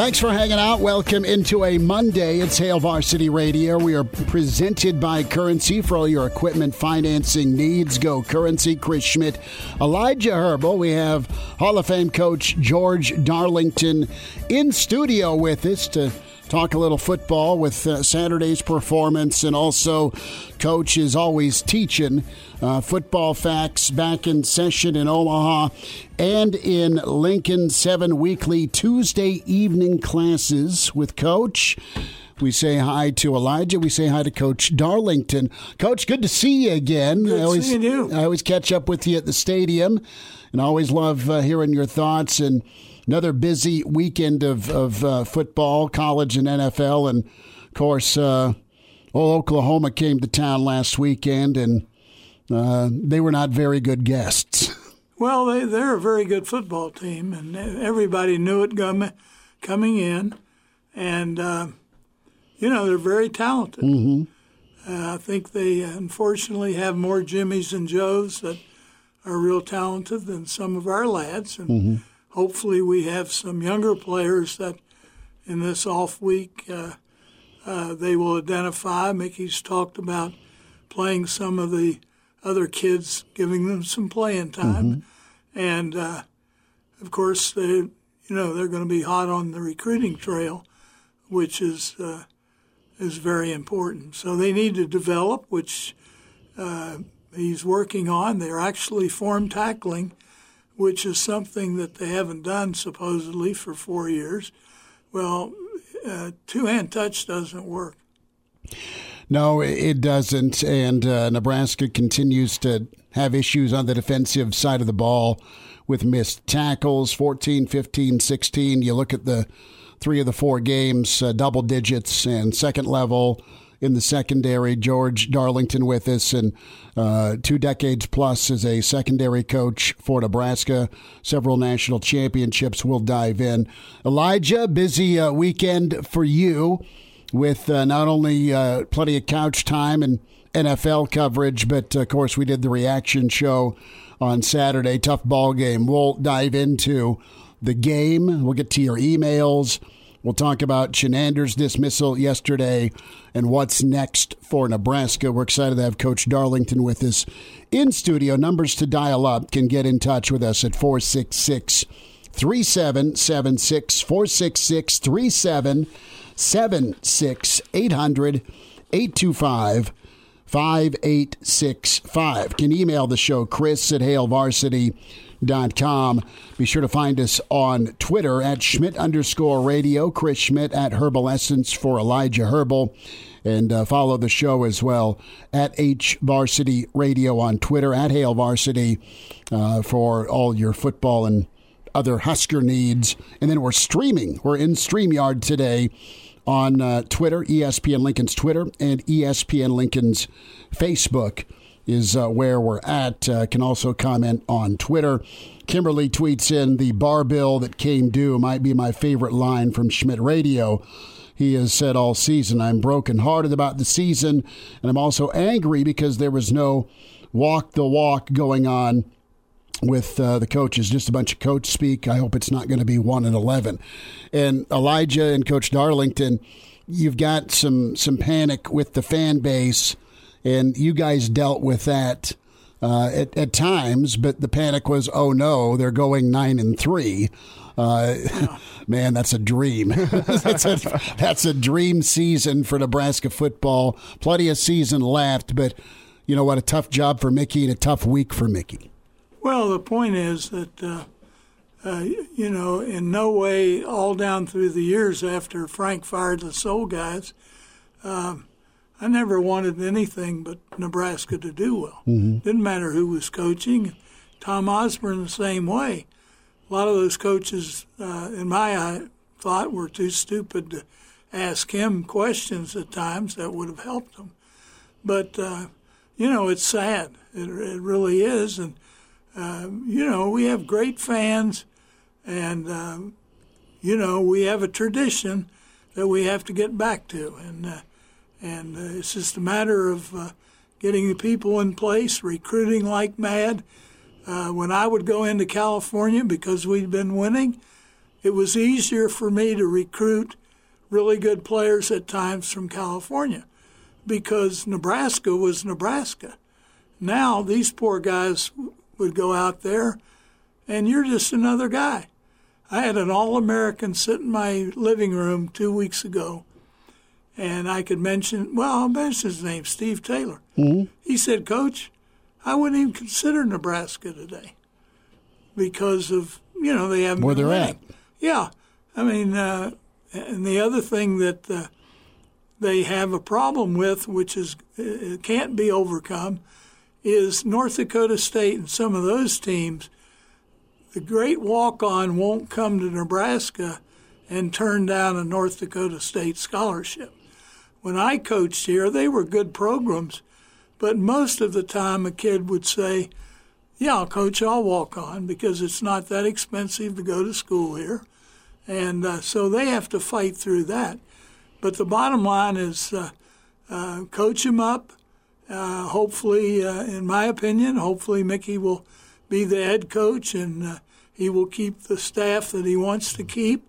Thanks for hanging out. Welcome into a Monday. It's Hail Varsity Radio. We are presented by Currency for all your equipment financing needs. Go Currency. Chris Schmitz, Elijah Herbal. We have Hall of Fame coach George Darlington in studio with us to talk a little football with uh, Saturday's performance, and also coach is always teaching uh, football facts back in session in Omaha and in Lincoln. Seven weekly Tuesday evening classes with coach. We say hi to Elijah. We say hi to Coach Darlington. Coach, good to see you again. Good I always, seeing you. I always catch up with you at the stadium, and I always love uh, hearing your thoughts and another busy weekend of, of uh, football, college, and NFL. And of course, uh, old Oklahoma came to town last weekend, and uh, they were not very good guests. Well, they, they're a very good football team, and everybody knew it com- coming in. And, uh, you know, they're very talented. Mm-hmm. Uh, I think they unfortunately have more Jimmys and Joes that are real talented than some of our lads. And Mm-hmm. Hopefully we have some younger players that in this off week uh, uh, they will identify. Mickey's talked about playing some of the other kids, giving them some playing time, and uh, of course they, you know, they're going to be hot on the recruiting trail, which is uh, is very important. So they need to develop, which uh, he's working on. They're actually form tackling, which is something that they haven't done supposedly for four years. Well, uh, two hand touch doesn't work. No, it doesn't. And uh, Nebraska continues to have issues on the defensive side of the ball with missed tackles 14, 15, 16. You look at the three of the four games, uh, double digits, and second level in the secondary. George Darlington with us, and uh, two decades plus as a secondary coach for Nebraska, several national championships. We'll dive in. Elijah, busy uh, weekend for you with uh, not only uh, plenty of couch time and NFL coverage, but of course we did the reaction show on Saturday. Tough ball game. We'll dive into the game. We'll get to your emails. We'll talk about Chinander's dismissal yesterday and what's next for Nebraska. We're excited to have Coach Darlington with us in studio. Numbers to dial up can get in touch with us at 466 3776 466 3776 800 825 5865. Can email the show, Chris at HailVarsity.com. Be sure to find us on Twitter at Schmitz underscore radio, Chris Schmitz at Herbal Essence for Elijah Herbal. And uh, follow the show as well at H Varsity Radio on Twitter, at Hail Varsity uh, for all your football and other Husker needs. And then we're streaming. We're in StreamYard today on uh, Twitter, ESPN Lincoln's Twitter, and ESPN Lincoln's Facebook is uh, where we're at. Uh, can also comment on Twitter. Kimberly tweets in the bar bill that came due might be my favorite line from Schmitz Radio. He has said all season, I'm brokenhearted about the season, and I'm also angry because there was no walk the walk going on with uh, the coaches, just a bunch of coach speak. I hope it's not going to be one and eleven. And Elijah and Coach Darlington, you've got some some panic with the fan base, and you guys dealt with that uh, at, at times. But the panic was, oh no, they're going nine and three. Uh, man, that's a dream. that's, a, that's a dream season for Nebraska football. Plenty of season left, but you know what? A tough job for Mickey and a tough week for Mickey. Well, the point is that, uh, uh, you know, in no way, all down through the years after Frank fired the Soul guys, um, I never wanted anything but Nebraska to do well. Mm-hmm. Didn't matter who was coaching. Tom Osborne the same way. A lot of those coaches, uh, in my eye, thought were too stupid to ask him questions at times that would have helped him. But uh, you know, it's sad. It, it really is, and uh, you know, we have great fans, and um, you know, we have a tradition that we have to get back to, and uh, and uh, it's just a matter of uh, getting the people in place, recruiting like mad. Uh, when I would go into California because we'd been winning, it was easier for me to recruit really good players at times from California because Nebraska was Nebraska. Now these poor guys would go out there and you're just another guy. I had an All American sit in my living room two weeks ago and I could mention, well, I'll mention his name, Steve Taylor. Mm-hmm. He said, Coach, I wouldn't even consider Nebraska today because of, you know, they haven't Where they're winning. at. Yeah. I mean, uh, and the other thing that uh, they have a problem with, which is it can't be overcome, is North Dakota State and some of those teams. The great walk-on won't come to Nebraska and turn down a North Dakota State scholarship when I coached here, they were good programs, but most of the time a kid would say, Yeah, I'll coach, I'll walk on because it's not that expensive to go to school here. And uh, so they have to fight through that. But the bottom line is uh, uh, coach him up. Uh, hopefully, uh, in my opinion, hopefully Mickey will be the head coach and uh, he will keep the staff that he wants to keep.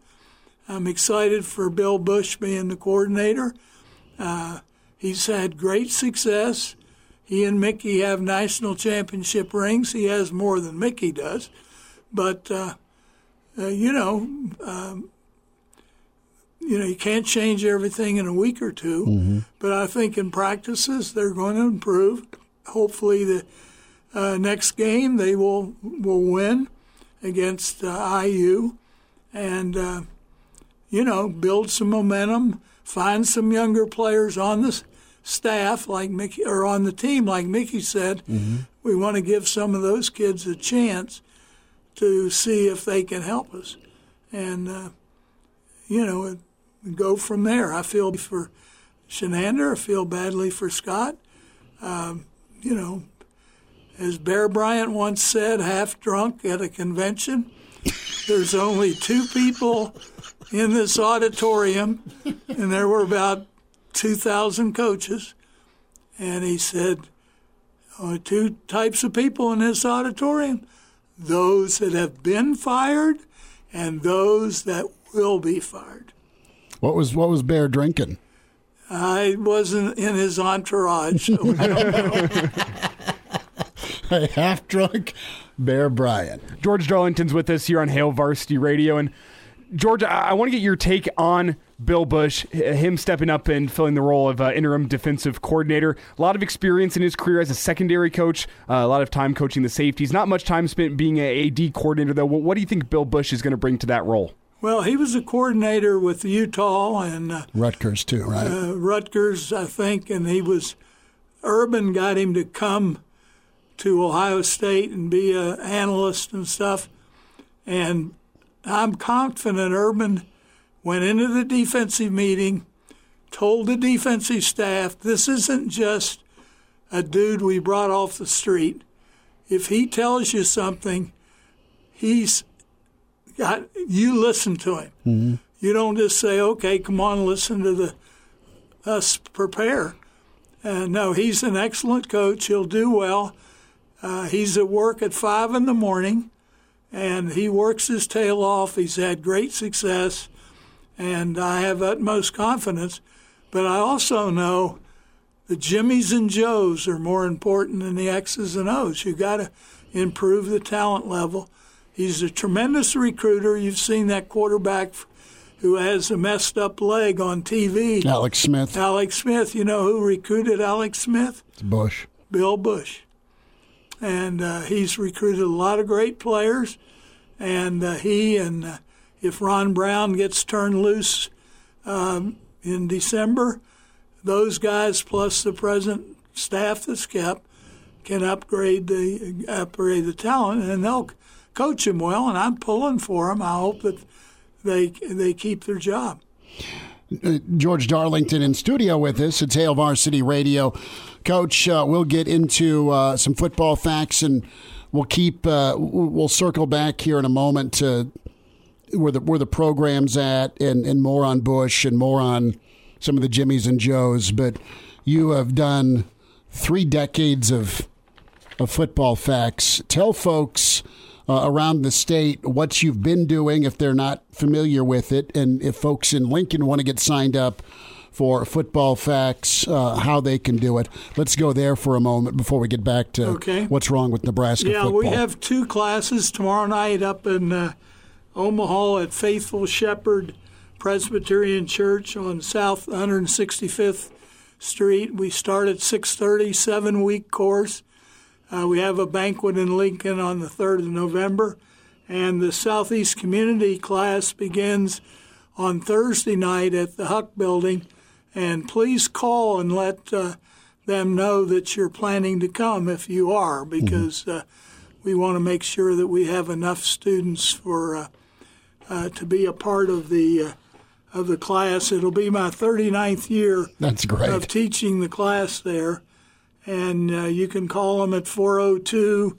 I'm excited for Bill Busch being the coordinator. Uh, he's had great success. He and Mickey have national championship rings. He has more than Mickey does. But, uh, uh, you know, um, you know, you can't change everything in a week or 2 mm-hmm. But I think in practices they're going to improve. Hopefully, the uh, next game they will will win against uh, IU, and uh, you know, build some momentum find some younger players on the staff like Mickey or on the team like Mickey said. Mm-hmm. We want to give some of those kids a chance to see if they can help us, and uh, you know, go from there. I feel for Chinander. I feel badly for Scott. Um, you know, as Bear Bryant once said, half drunk at a convention, there's only two people in this auditorium, and there were about 2,000 coaches. And he said, oh, two types of people in this auditorium those that have been fired and those that will be fired. What was what was Bear drinking? I wasn't in his entourage, so I don't know. a half drunk Bear Bryant. George Darlington's with us here on Hail Varsity Radio, and George, I, want to get your take on Bill Busch, him stepping up and filling the role of uh, interim defensive coordinator. A lot of experience in his career as a secondary coach, uh, a lot of time coaching the safeties. Not much time spent being a AD coordinator, though. What, what do you think Bill Busch is going to bring to that role? Well, he was a coordinator with Utah and uh, Rutgers too, right? Uh, Rutgers, I think, and he was Urban got him to come to Ohio State and be an analyst and stuff. And I'm confident Urban went into the defensive meeting, told the defensive staff, this isn't just a dude we brought off the street. If he tells you something, he's got you listen to him. Mm-hmm. You don't just say, "Okay, come on, listen to the us prepare." Uh, no, he's an excellent coach. He'll do well. Uh, he's at work at five in the morning and he works his tail off. He's had great success, and I have utmost confidence. But I also know the Jimmies and Joes are more important than the X's and O's. You got to improve the talent level. He's a tremendous recruiter. You've seen that quarterback who has a messed up leg on TV. Alex Smith. Alex Smith. You know who recruited Alex Smith? It's Busch. Bill Busch and uh, he's recruited a lot of great players. And uh, he and uh, if Ron Brown gets turned loose um, in December, those guys plus the present staff that's kept can upgrade the upgrade the talent, and they'll coach them well. And I'm pulling for them. I hope that they they keep their job. Uh, George Darlington in studio with us at Hail Varsity Radio. Coach, uh, we'll get into uh, some football facts and we'll keep uh, we'll circle back here in a moment to where the where the program's at and, and more on Busch and more on some of the Jimmies and Joes. But you have done three decades of of football facts. Tell folks uh, around the state what you've been doing if they're not familiar with it, and if folks in Lincoln want to get signed up for football facts, uh, how they can do it. Let's go there for a moment before we get back to okay. what's wrong with Nebraska yeah, football. we have two classes tomorrow night up in uh, Omaha at Faithful Shepherd Presbyterian Church on South 165th Street. We start at 6:30, seven-week course. Uh, we have a banquet in Lincoln on the 3rd of November, and the Southeast Community class begins on Thursday night at the Huck Building. And please call and let uh, them know that you're planning to come if you are, because uh, we want to make sure that we have enough students for uh, uh to be a part of the uh, of the class. It'll be my 39th year That's great. of teaching the class there and uh, you can call them at 402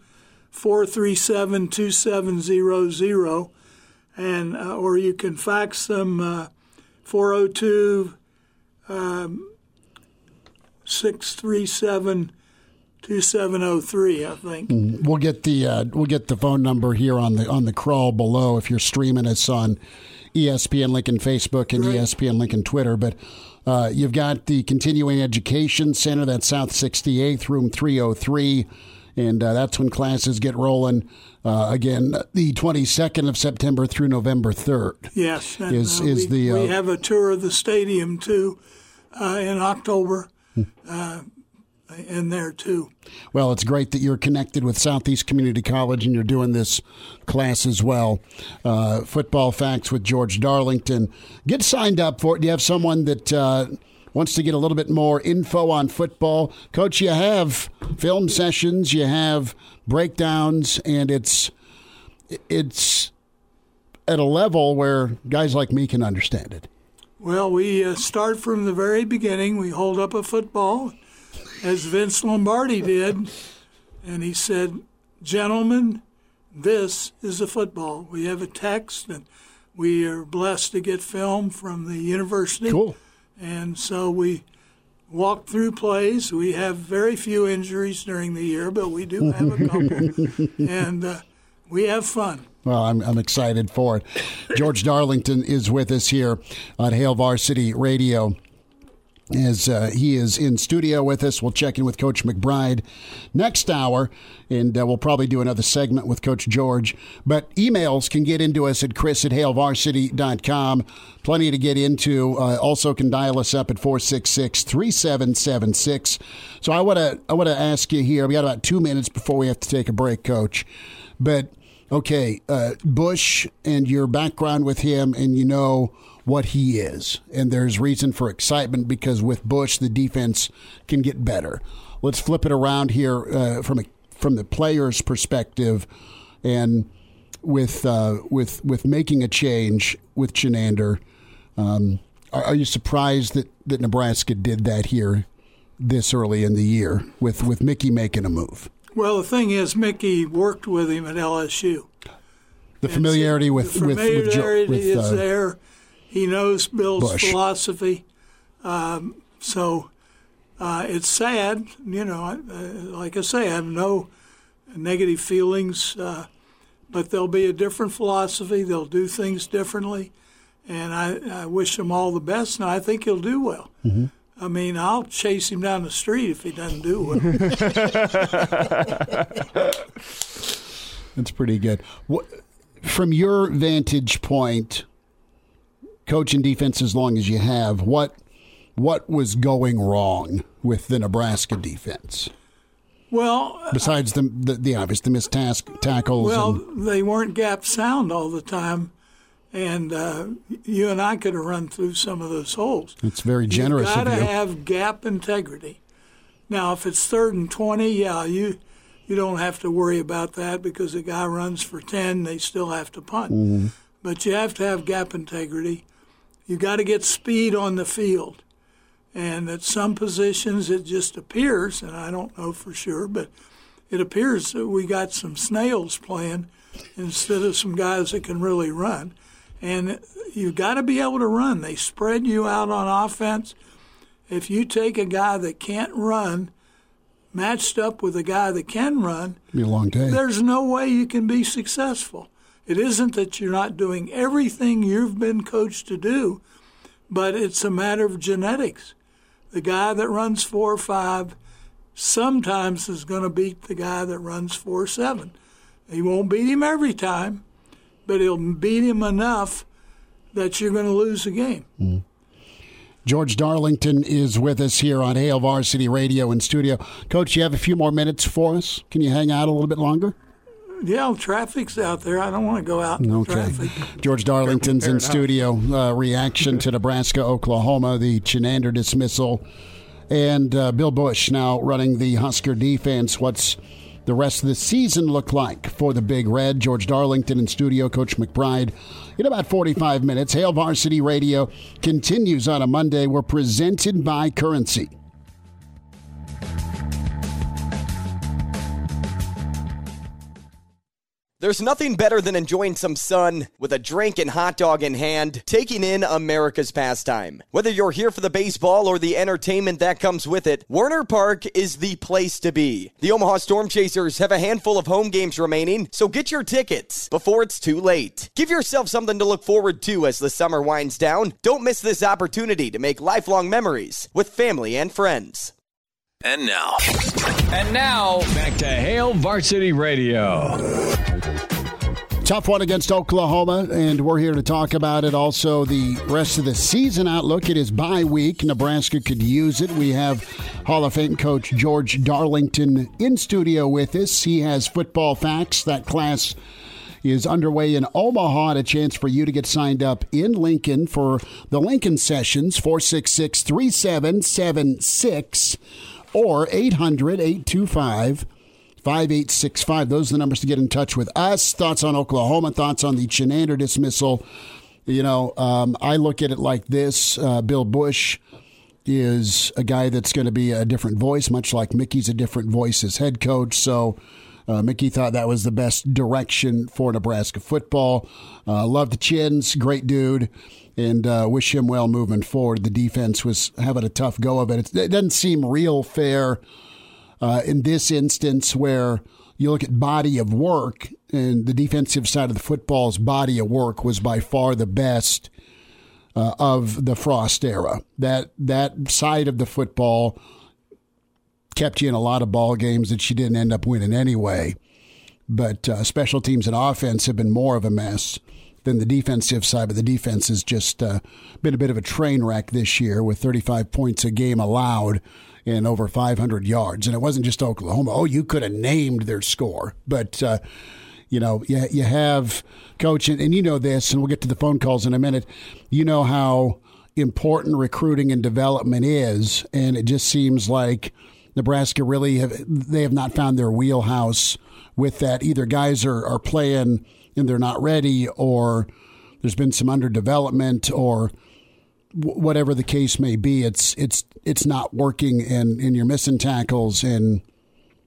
437 2700 and or you can fax them uh, 402 um, 637 2703 I think. We'll get the uh, we'll get the phone number here on the on the crawl below if you're streaming us on ESPN Lincoln Facebook and ESPN Lincoln Twitter, but uh, you've got the Continuing Education Center, that's South 68th, room 303. And uh, that's when classes get rolling uh, again, the 22nd of September through November 3rd. Yes. And, is, uh, is we, the, we uh, have a tour of the stadium too uh, in October. Uh, in there too. Well, it's great that you're connected with Southeast Community College and you're doing this class as well. Uh, football facts with George Darlington. Get signed up for it. Do you have someone that uh, wants to get a little bit more info on football? Coach, you have film sessions, you have breakdowns, and it's it's at a level where guys like me can understand it. Well, we uh, start from the very beginning. We hold up a football as Vince Lombardi did, and he said, Gentlemen, this is a football. We have a text, and we are blessed to get film from the university. Cool. And so we walk through plays. We have very few injuries during the year, but we do have a couple. and uh, we have fun. Well, I'm, I'm excited for it. George Darlington is with us here on Hail Varsity Radio as uh, he is in studio with us. We'll check in with Coach McBride next hour, and uh, we'll probably do another segment with Coach George. But emails can get into us at chris at hailvarsity.com. Plenty to get into. Uh, also can dial us up at 466 3776. So I want to I want to ask you here. We got about two minutes before we have to take a break, Coach. But okay, uh, Busch and your background with him, and you know what he is. And there's reason for excitement because with Busch, the defense can get better. Let's flip it around here uh, from a, from the player's perspective, and with uh, with with making a change with Chinander. Um, are, are you surprised that, that Nebraska did that here this early in the year with, with Mickey making a move? Well, the thing is, Mickey worked with him at LSU. The familiarity with the familiarity with, with, is uh, there. He knows Bill's Busch. philosophy. Um, so uh, it's sad, you know. I- Uh, like I say, I have no negative feelings, uh, but there'll be a different philosophy. They'll do things differently, and I, I wish him all the best. And I think he'll do well. Mm-hmm. I mean, I'll chase him down the street if he doesn't do it. That's pretty good. What, from your vantage point, coaching defense as long as you have, what what was going wrong with the Nebraska defense well, besides the the, the obvious the missed task, tackles? Well, and, they weren't gap sound all the time, and uh, you and I could have run through some of those holes. It's very generous You've got to have gap integrity. Now, if it's third and twenty, yeah, you you don't have to worry about that because the guy runs for ten, they still have to punt. Mm-hmm. But you have to have gap integrity. You got to get speed on the field, and at some positions it just appears, and I don't know for sure, but it appears that we got some snails playing instead of some guys that can really run. And you've got to be able to run. They spread you out on offense. If you take a guy that can't run, matched up with a guy that can run, Be a long day. there's no way you can be successful. It isn't that you're not doing everything you've been coached to do, but it's a matter of genetics. The guy that runs four or five sometimes is going to beat the guy that runs four or seven. He won't beat him every time, but he'll beat him enough that you're going to lose the game. George Darlington is with us here on Hail Varsity Radio and Studio. Coach, you have a few more minutes for us? Can you hang out a little bit longer? Yeah, traffic's out there. I don't want to go out in Okay. traffic. George Darlington's in studio. Uh, reaction to Nebraska, Oklahoma, the Chinander dismissal, and uh, Bill Busch now running the Husker defense. What's the rest of the season look like for the Big Red? George Darlington in studio, Coach McBride. In about 45 minutes, Hail Varsity Radio continues on a Monday. We're presented by Currency. There's nothing better than enjoying some sun with a drink and hot dog in hand, taking in America's pastime. Whether you're here for the baseball or the entertainment that comes with it, Werner Park is the place to be. The Omaha Storm Chasers have a handful of home games remaining, so get your tickets before it's too late. Give yourself something to look forward to as the summer winds down. Don't miss this opportunity to make lifelong memories with family and friends. And now, And now, back to Hail Varsity Radio. Tough one against Oklahoma, and we're here to talk about it. Also, the rest of the season outlook. It is bye week. Nebraska could use it. We have Hall of Fame coach George Darlington in studio with us. He has football facts. That class is underway in Omaha and a chance for you to get signed up in Lincoln for the Lincoln sessions 466 3776 or 800 825 5865. Those are the numbers to get in touch with us. Thoughts on Oklahoma, thoughts on the Chinander dismissal. You know, um, I look at it like this uh, Bill Busch is a guy that's going to be a different voice, much like Mickey's a different voice as head coach. So uh, Mickey thought that was the best direction for Nebraska football. Uh, love the Chins, great dude, and uh, wish him well moving forward. The defense was having a tough go of it. It doesn't seem real fair uh, in this instance where you look at body of work and the defensive side of the football's body of work was by far the best uh, of the Frost era. That that side of the football kept you in a lot of ball games that you didn't end up winning anyway. But uh, special teams and offense have been more of a mess than the defensive side. But the defense has just uh, been a bit of a train wreck this year with 35 points a game allowed and over 500 yards. And it wasn't just Oklahoma. Oh, you could have named their score. But, uh, you know, you, you have, coach, and, and you know this, and we'll get to the phone calls in a minute. You know how important recruiting and development is. And it just seems like Nebraska really have, they have not found their wheelhouse with that. Either guys are, are playing and they're not ready, or there's been some underdevelopment, or whatever the case may be. It's it's it's not working, and, and you're missing tackles, and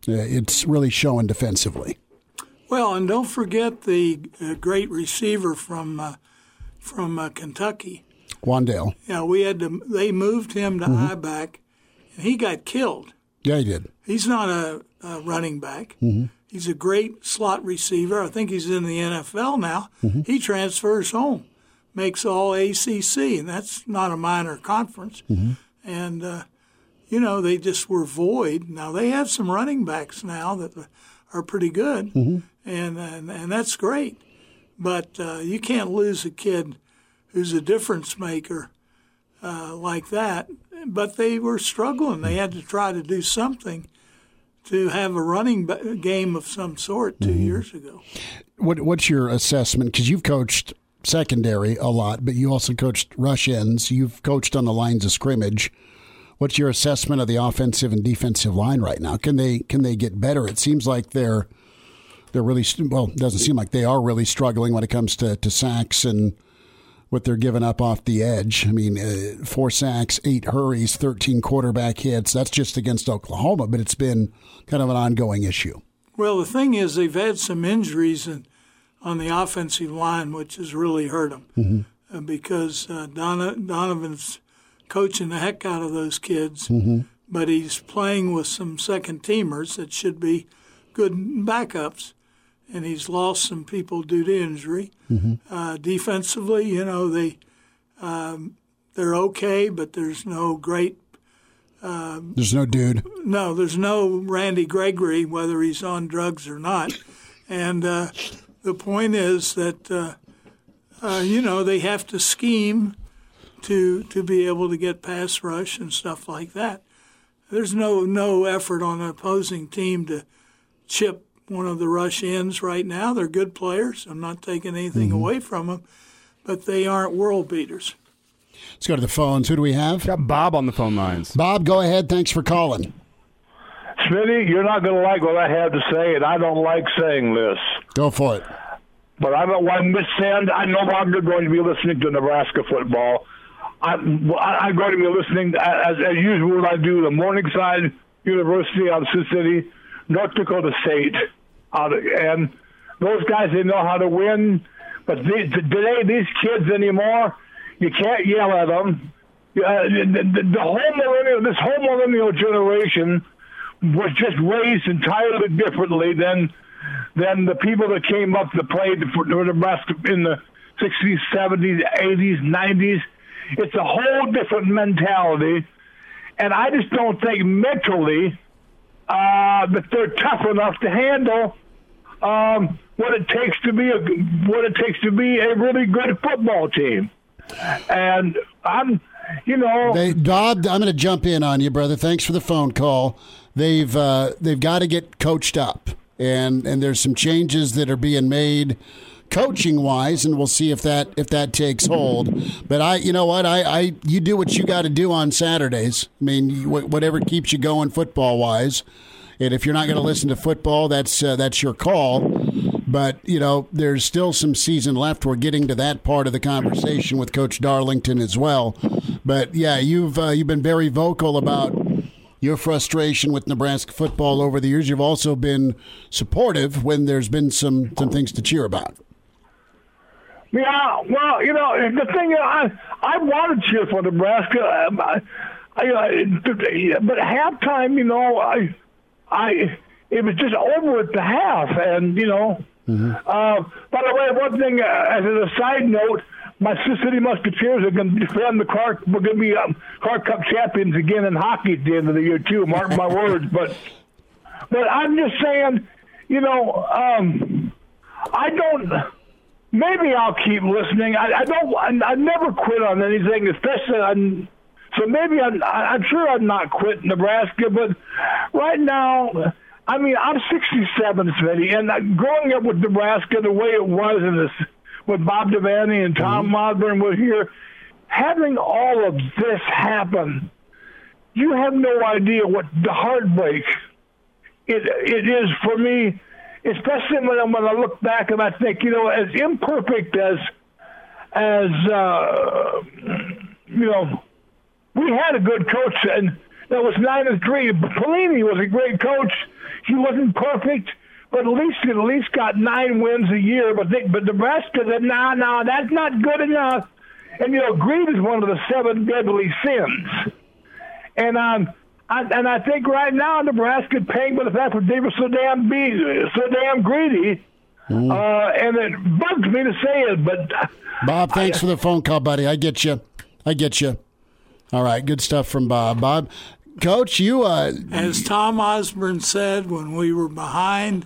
uh, it's really showing defensively. Well, and don't forget the uh, great receiver from uh, from uh, Kentucky. Wan'Dale, Yeah, we had to. They moved him to Mm-hmm. I back, and he got killed. yeah, he did. He's not a, a running back. He's a great slot receiver. I think he's in the NFL now. He transfers home, makes all ACC, and that's not a minor conference. And uh, you know they just were void. Now they have some running backs now that are pretty good, and, and and that's great. But uh, you can't lose a kid who's a difference maker uh, like that. But they were struggling. They had to try to do something to have a running game of some sort 2 mm-hmm. years ago. What what's your assessment? Because you've coached secondary a lot, but you also coached rush ends. You've coached on the lines of scrimmage. What's your assessment of the offensive and defensive line right now? Can they can they get better? It seems like they're they're really well. It doesn't seem like they are really struggling when it comes to, to sacks and what they're giving up off the edge. I mean, uh, four sacks, eight hurries, thirteen quarterback hits. That's just against Oklahoma, but it's been kind of an ongoing issue. Well, the thing is, they've had some injuries and on the offensive line, which has really hurt them mm-hmm. uh, because uh, Donovan's coaching the heck out of those kids, mm-hmm. but he's playing with some second teamers that should be good backups, and he's lost some people due to injury. Mm-hmm. Uh, defensively, you know they um, they're okay, but there's no great. Um, there's no dude. No, there's no Randy Gregory, whether he's on drugs or not, and uh, the point is that uh, uh, you know they have to scheme to to be able to get pass rush and stuff like that. There's no no effort on an opposing team to chip one of the rush ends right now. They're good players. I'm not taking anything mm-hmm. away from them, but they aren't world beaters. Let's go to the phones. Who do we have? Got Bob on the phone lines. Bob, go ahead. Thanks for calling. Smitty, you're not going to like what I have to say, and I don't like saying this. Go for it. But I'm at one miss-send. I no longer going to be listening to Nebraska football. I'm, I'm going to be listening, as, as usual, I do the Morningside University out of Sioux City, North Dakota State, of, and those guys, they know how to win. But they, today, these kids anymore, you can't yell at them. Uh, the, the, the whole millennial, this whole millennial generation was just raised entirely differently than than the people that came up that played for Nebraska in the 60s, 70s, 80s, 90s. It's a whole different mentality, and I just don't think mentally uh, that they're tough enough to handle um, what it takes to be a what it takes to be a really good football team. And I'm, you know, they, Bob, I'm going to jump in on you, brother. Thanks for the phone call. They've uh, they've got to get coached up, and and there's some changes that are being made coaching wise, and we'll see if that if that takes hold. But I, you know what, I, I you do what you got to do on Saturdays. I mean, whatever keeps you going football wise. And if you're not going to listen to football, that's uh, that's your call. But you know, there's still some season left. We're getting to that part of the conversation with Coach Darlington as well. But yeah, you've uh, you've been very vocal about your frustration with Nebraska football over the years. You've also been supportive when there's been some some things to cheer about. Yeah, well, you know, the thing I I want to cheer for Nebraska, um, I, I, but halftime, you know, I I it was just over at the half, and you know. Mm-hmm. Uh, by the way, one thing uh, as a side note, my City Musketeers are going to defend the Clark. We're going to be um, Clark Cup champions again in hockey at the end of the year too. Mark my words. But but I'm just saying, you know, um, I don't. Maybe I'll keep listening. I, I don't. I, I never quit on anything, especially on. So maybe I'm. I'm sure I'm not quit Nebraska, but right now. I mean, I'm 67, Smitty, and growing up with Nebraska the way it was in this with Bob Devaney and Tom mm-hmm. Osborne were here, having all of this happen, you have no idea what the heartbreak it it is for me, especially when I, when I look back and I think, you know, as imperfect as as uh, you know, we had a good coach, and that was nine and three. Pelini was a great coach. He wasn't perfect but at least at least got nine wins a year. But they, but Nebraska said, no, nah, no, nah, that's not good enough. And you know, greed is one of the seven deadly sins. And um, I, and I think right now Nebraska paying for the fact that they were so damn be so damn greedy. Mm. Uh, and it bugs me to say it, but Bob, thanks I, for the phone call, buddy. I get you. I get you. All right, good stuff from Bob. Bob, Coach, you. Uh, As Tom Osborne said when we were behind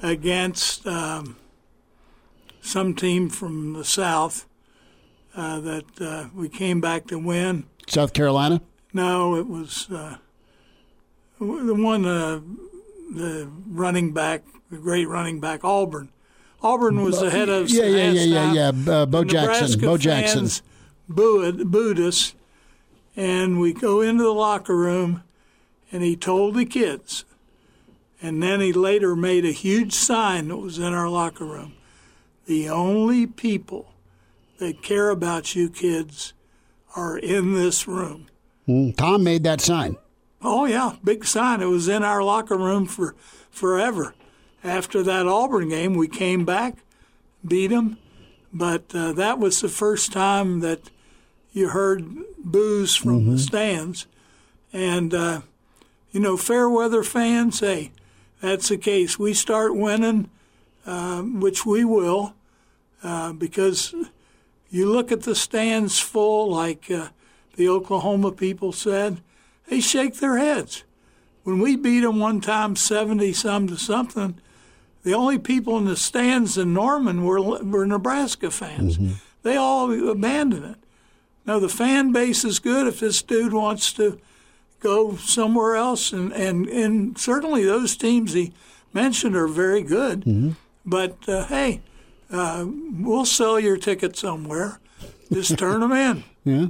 against um, some team from the South uh, that uh, we came back to win. South Carolina? No, it was uh, the one, uh, the running back, the great running back, Auburn. Auburn was ahead of. Yeah, yeah, yeah, yeah, yeah. Uh, Bo Jackson. Bo Jackson. Booed, booed us, and we go into the locker room, and he told the kids, and then he later made a huge sign that was in our locker room. The only people that care about you kids are in this room. Mm, Tom made that sign. Oh yeah, big sign. It was in our locker room for forever. After that Auburn game, we came back, beat them, but uh, that was the first time that you heard boos from the stands. And uh, you know, fair weather fans, hey, that's the case. We start winning, um, which we will, uh, because you look at the stands full, like uh, the Oklahoma people said, they shake their heads. When we beat them one time, 70 some to something, the only people in the stands in Norman were, were Nebraska fans. They all abandoned it. Now, the fan base is good if this dude wants to go somewhere else, and, and, and certainly those teams he mentioned are very good. But uh, hey, uh, we'll sell your ticket somewhere. Just turn them in. Yeah.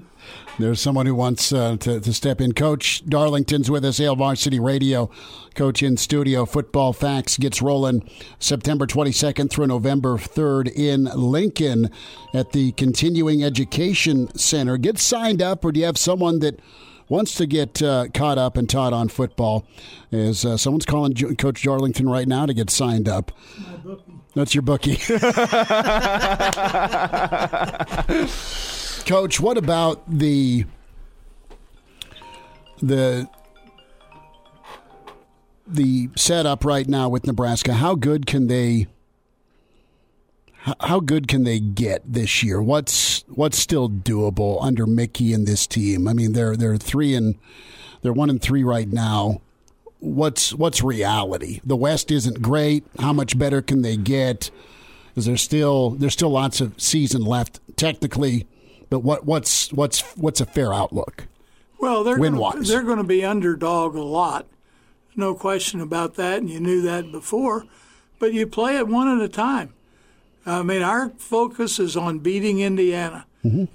There's someone who wants uh, to, to step in. Coach Darlington's with us, Hail Varsity Radio. Coach in studio. Football Facts gets rolling September 22nd through November 3rd in Lincoln at the Continuing Education Center. Get signed up, or do you have someone that wants to get uh, caught up and taught on football? Is uh, someone's calling Coach Darlington right now to get signed up? That's your bookie. Coach, what about the the the setup right now with Nebraska? How good can they how- good can they get this year? What's what's still doable under Mickey and this team? I mean, they're they're three and they're one and three right now. What's what's reality? The West isn't great. How much better can they get? Is there still there's still lots of season left technically, but what what's what's what's a fair outlook? Well, they're gonna, they're going to be underdog a lot. No question about that, and you knew that before. But you play it one at a time. I mean, our focus is on beating Indiana.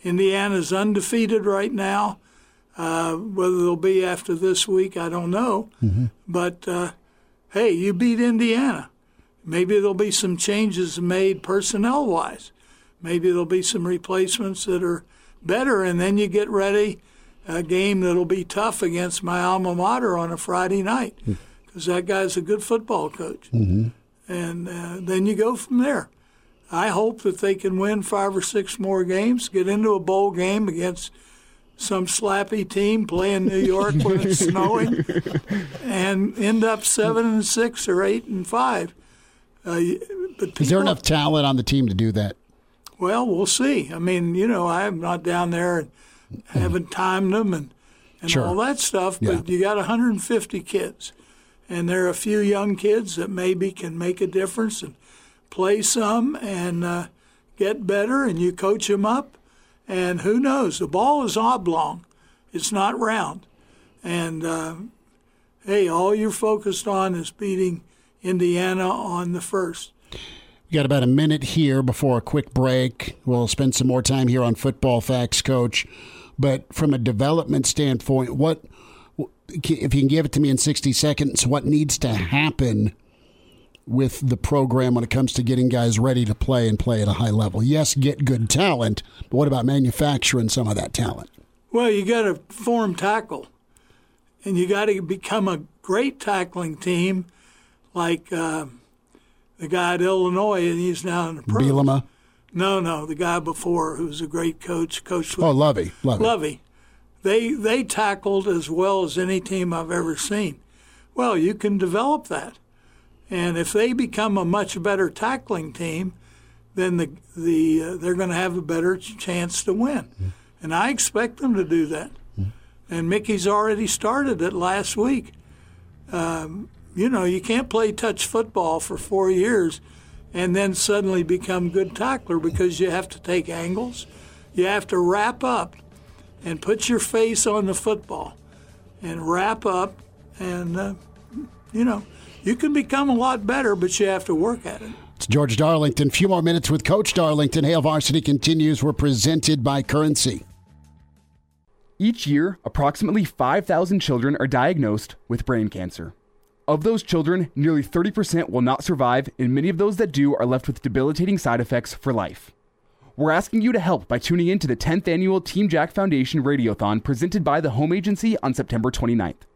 Indiana's undefeated right now. Uh, whether they'll be after this week, I don't know. But uh, hey, you beat Indiana. Maybe there'll be some changes made personnel wise. Maybe there'll be some replacements that are better, and then you get ready a game that'll be tough against my alma mater on a Friday night because that guy's a good football coach. And uh, then you go from there. I hope that they can win five or six more games, get into a bowl game against some slappy team playing New York when it's snowing, and end up seven and six or eight and five. Uh, but Is there enough talent on the team to do that? Well, we'll see. I mean, you know, I'm not down there and haven't timed them and, and Sure. all that stuff, but Yeah. you got 150 kids. And there are a few young kids that maybe can make a difference and play some and uh, get better, and you coach them up. And who knows? The ball is oblong, it's not round. And uh, hey, all you're focused on is beating Indiana on the first. We got about a minute here before a quick break. We'll spend some more time here on Football Facts, Coach. But from a development standpoint, what if you can give it to me in 60 seconds, what needs to happen with the program when it comes to getting guys ready to play and play at a high level? Yes, get good talent, but what about manufacturing some of that talent? Well, you got to form tackle, and you got to become a great tackling team, like uh, the guy at Illinois, and he's now in the pro. Bielema? No, no, the guy before, who's a great coach, coached with Oh, Lovie. Lovie. Lovie. They they tackled as well as any team I've ever seen. Well, you can develop that, and if they become a much better tackling team, then the the uh, they're going to have a better chance to win, and I expect them to do that. And Mickey's already started it last week. Um, you know, you can't play touch football for four years and then suddenly become good tackler because you have to take angles, you have to wrap up and put your face on the football and wrap up and uh, you know you can become a lot better but you have to work at it It's George Darlington. A few more minutes with Coach Darlington. hail Varsity continues. We're presented by Currency. Each year, approximately 5,000 children are diagnosed with brain cancer. Of those children, nearly 30% will not survive, and many of those that do are left with debilitating side effects for life. We're asking you to help by tuning in to the 10th annual Team Jack Foundation Radiothon presented by the Home Agency on September 29th.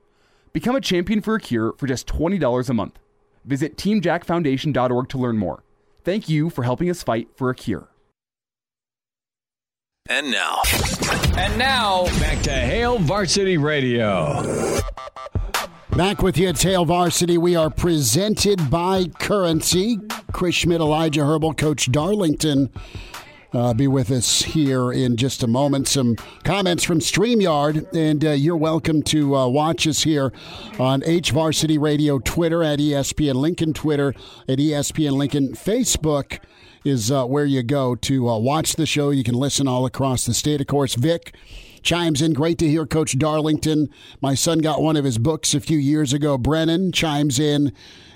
Become a champion for a cure for just $20 a month. Visit teamjackfoundation.org to learn more. Thank you for helping us fight for a cure. And now. And now, back to Hail Varsity Radio. Back with you at Hail Varsity. We are presented by Currency. Chris Schmitz, Elijah Herbal, Coach Darlington uh, be with us here in just a moment. Some comments from StreamYard, and uh, you're welcome to uh, watch us here on H Varsity Radio Twitter at ESPN Lincoln, Twitter at ESPN Lincoln, Facebook is uh, where you go to uh, watch the show. You can listen all across the state. Of course, Vic chimes in. Great to hear Coach Darlington. My son got one of his books a few years ago. Brennan chimes in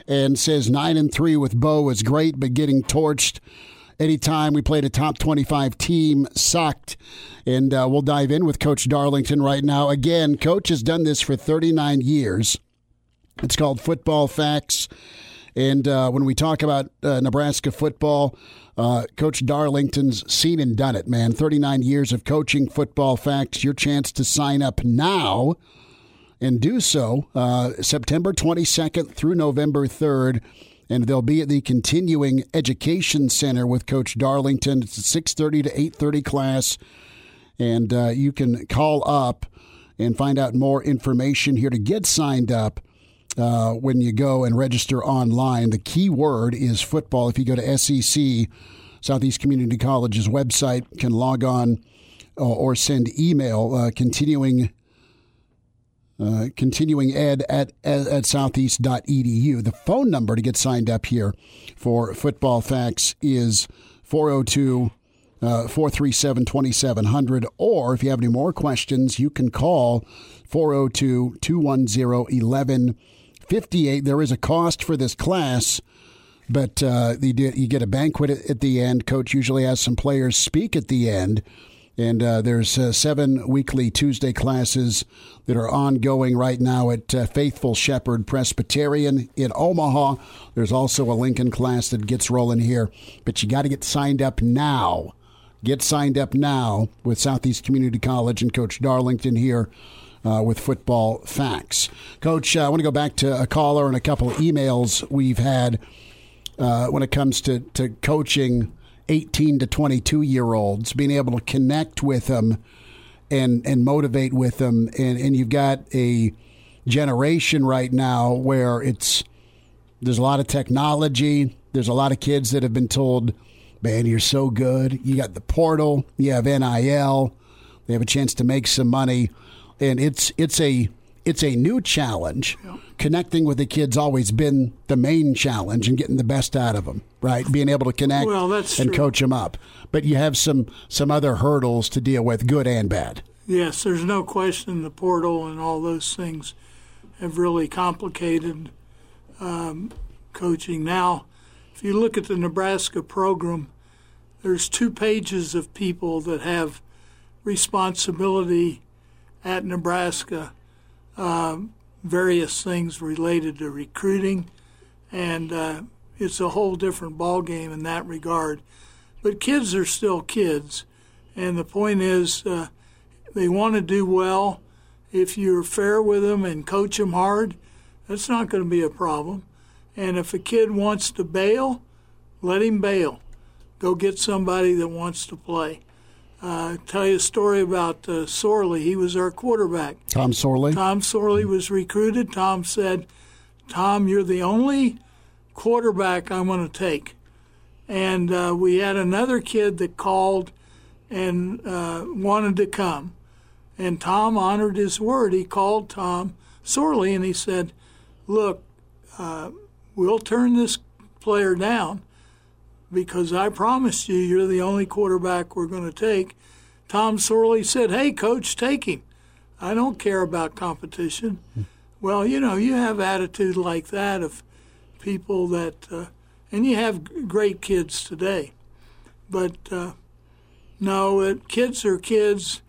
and says nine and three with Bo was great, but getting torched anytime we played a top 25 team sucked. And uh, we'll dive in with Coach Darlington right now. Again, Coach has done this for 39 years. It's called Football Facts. And uh, when we talk about uh, Nebraska football, uh, Coach Darlington's seen and done it, man. 39 years of coaching football facts. Your chance to sign up now and do so uh, September 22nd through November 3rd and they'll be at the Continuing Education Center with Coach Darlington. It's a 6:30 to 8:30 class, and uh, you can call up and find out more information here to get signed up. Uh, when you go and register online, the key word is football. If you go to SEC, Southeast Community College's website, can log on uh, or send email. Uh, continuing uh, continuing ed at, at, at southeast.edu. The phone number to get signed up here for Football Facts is 402 437 2700. Or if you have any more questions, you can call 402 210 1158. There is a cost for this class. But uh, you, you get a banquet at the end. Coach usually has some players speak at the end. And uh, there's uh, seven weekly Tuesday classes that are ongoing right now at uh, Faithful Shepherd Presbyterian in Omaha. There's also a Lincoln class that gets rolling here, but you got to get signed up now. Get signed up now with Southeast Community College and Coach Darlington here. Uh, with football facts. Coach, uh, I want to go back to a caller and a couple of emails we've had uh, when it comes to, to coaching 18 to 22 year olds, being able to connect with them and and motivate with them, and and you've got a generation right now where it's there's a lot of technology. There's a lot of kids that have been told, "Man, you're so good." You got the portal. You have NIL. They have a chance to make some money, and it's it's a it's a new challenge. Yeah. Connecting with the kids always been the main challenge and getting the best out of them, right? Being able to connect well, and true. coach them up. But you have some some other hurdles to deal with, good and bad. Yes, there's no question the portal and all those things have really complicated um, coaching. Now, if you look at the Nebraska program, there's two pages of people that have responsibility at Nebraska um, various things related to recruiting, and uh, it's a whole different ballgame in that regard. But kids are still kids, and the point is uh, they want to do well. If you're fair with them and coach them hard, that's not going to be a problem. And if a kid wants to bail, let him bail. Go get somebody that wants to play uh, tell you a story about uh, Sorley. He was our quarterback. Tom Sorley. Tom Sorley was recruited. Tom said, "Tom, you're the only quarterback I'm going to take." And uh, we had another kid that called and uh, wanted to come, and Tom honored his word. He called Tom Sorley and he said, "Look, uh, we'll turn this player down." Because I promised you you're the only quarterback we're going to take. Tom Sorley said, Hey, coach, take him. I don't care about competition. Well, you know, you have attitude like that of people that uh, and you have great kids today. But uh, no, it, kids are kids.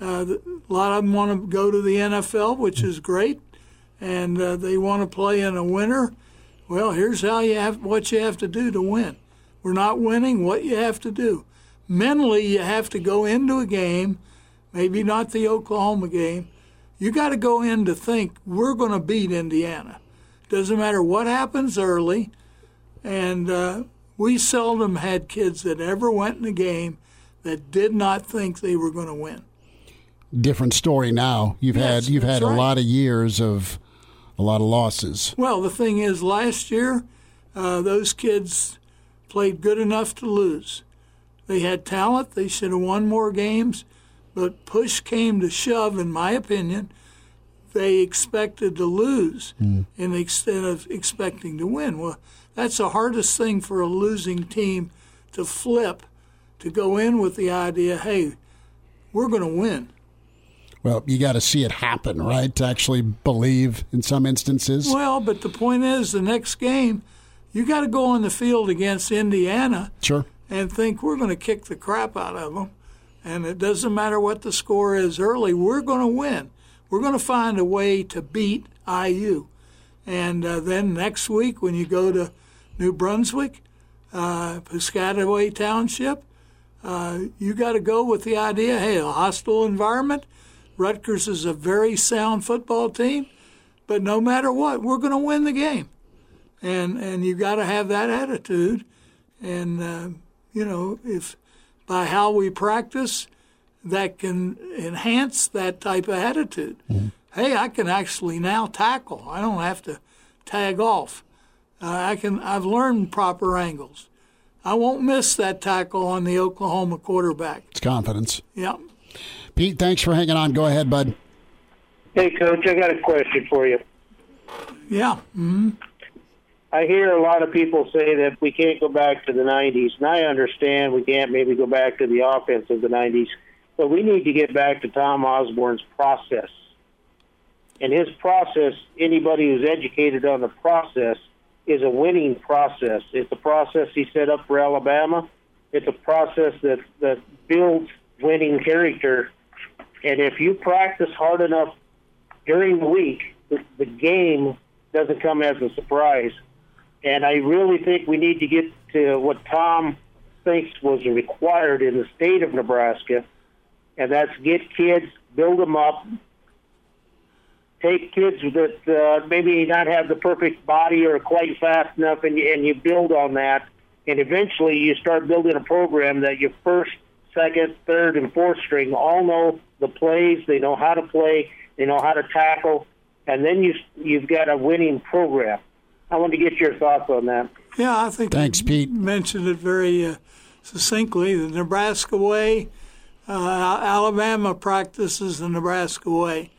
Uh, a lot of them want to go to the NFL, which is great, and uh, they want to play in a winner. Well, here's how you have what you have to do to win. We're not winning. What you have to do mentally, you have to go into a game, maybe not the Oklahoma game. You got to go in to think we're going to beat Indiana. Doesn't matter what happens early, and uh, we seldom had kids that ever went in a game that did not think they were going to win. Different story now. You've Yes, had you've had that's a lot of years of a lot of losses. Well, the thing is, last year, uh, those kids played good enough to lose. They had talent. They should have won more games, but push came to shove, in my opinion. They expected to lose in the extent of expecting to win. Well, that's the hardest thing for a losing team to flip, to go in with the idea, hey, we're going to win. Well, you got to see it happen, right? To actually believe in some instances. Well, but the point is, the next game, you got to go on the field against Indiana Sure. and think we're going to kick the crap out of them. And it doesn't matter what the score is early, we're going to win. We're going to find a way to beat IU. And uh, then next week, when you go to New Brunswick, uh, Piscataway Township, uh, you got to go with the idea hey, a hostile environment. Rutgers is a very sound football team, but no matter what, we're going to win the game. And, and you got to have that attitude. And, uh, you know, if by how we practice, that can enhance that type of attitude. Hey, I can actually now tackle. I don't have to tag off. Uh, I can. I've learned proper angles. I won't miss that tackle on the Oklahoma quarterback. It's confidence. Yeah. Pete, thanks for hanging on. Go ahead, bud. Hey, Coach, I got a question for you. Yeah. hmm I hear a lot of people say that we can't go back to the 90s, and I understand we can't maybe go back to the offense of the 90s, but we need to get back to Tom Osborne's process. And his process, anybody who's educated on the process, is a winning process. It's a process he set up for Alabama. It's a process that, that builds winning character. And if you practice hard enough during the week, the, the game doesn't come as a surprise. And I really think we need to get to what Tom thinks was required in the state of Nebraska, and that's get kids, build them up, take kids that uh, maybe not have the perfect body or quite fast enough, and and you build on that, and eventually you start building a program that your first, second, third, and fourth string all know the plays, they know how to play, they know how to tackle, and then you you've got a winning program. I want to get your thoughts on that. Yeah, I think Thanks, you Pete. mentioned it very uh, succinctly. The Nebraska way, uh, Alabama practices the Nebraska way.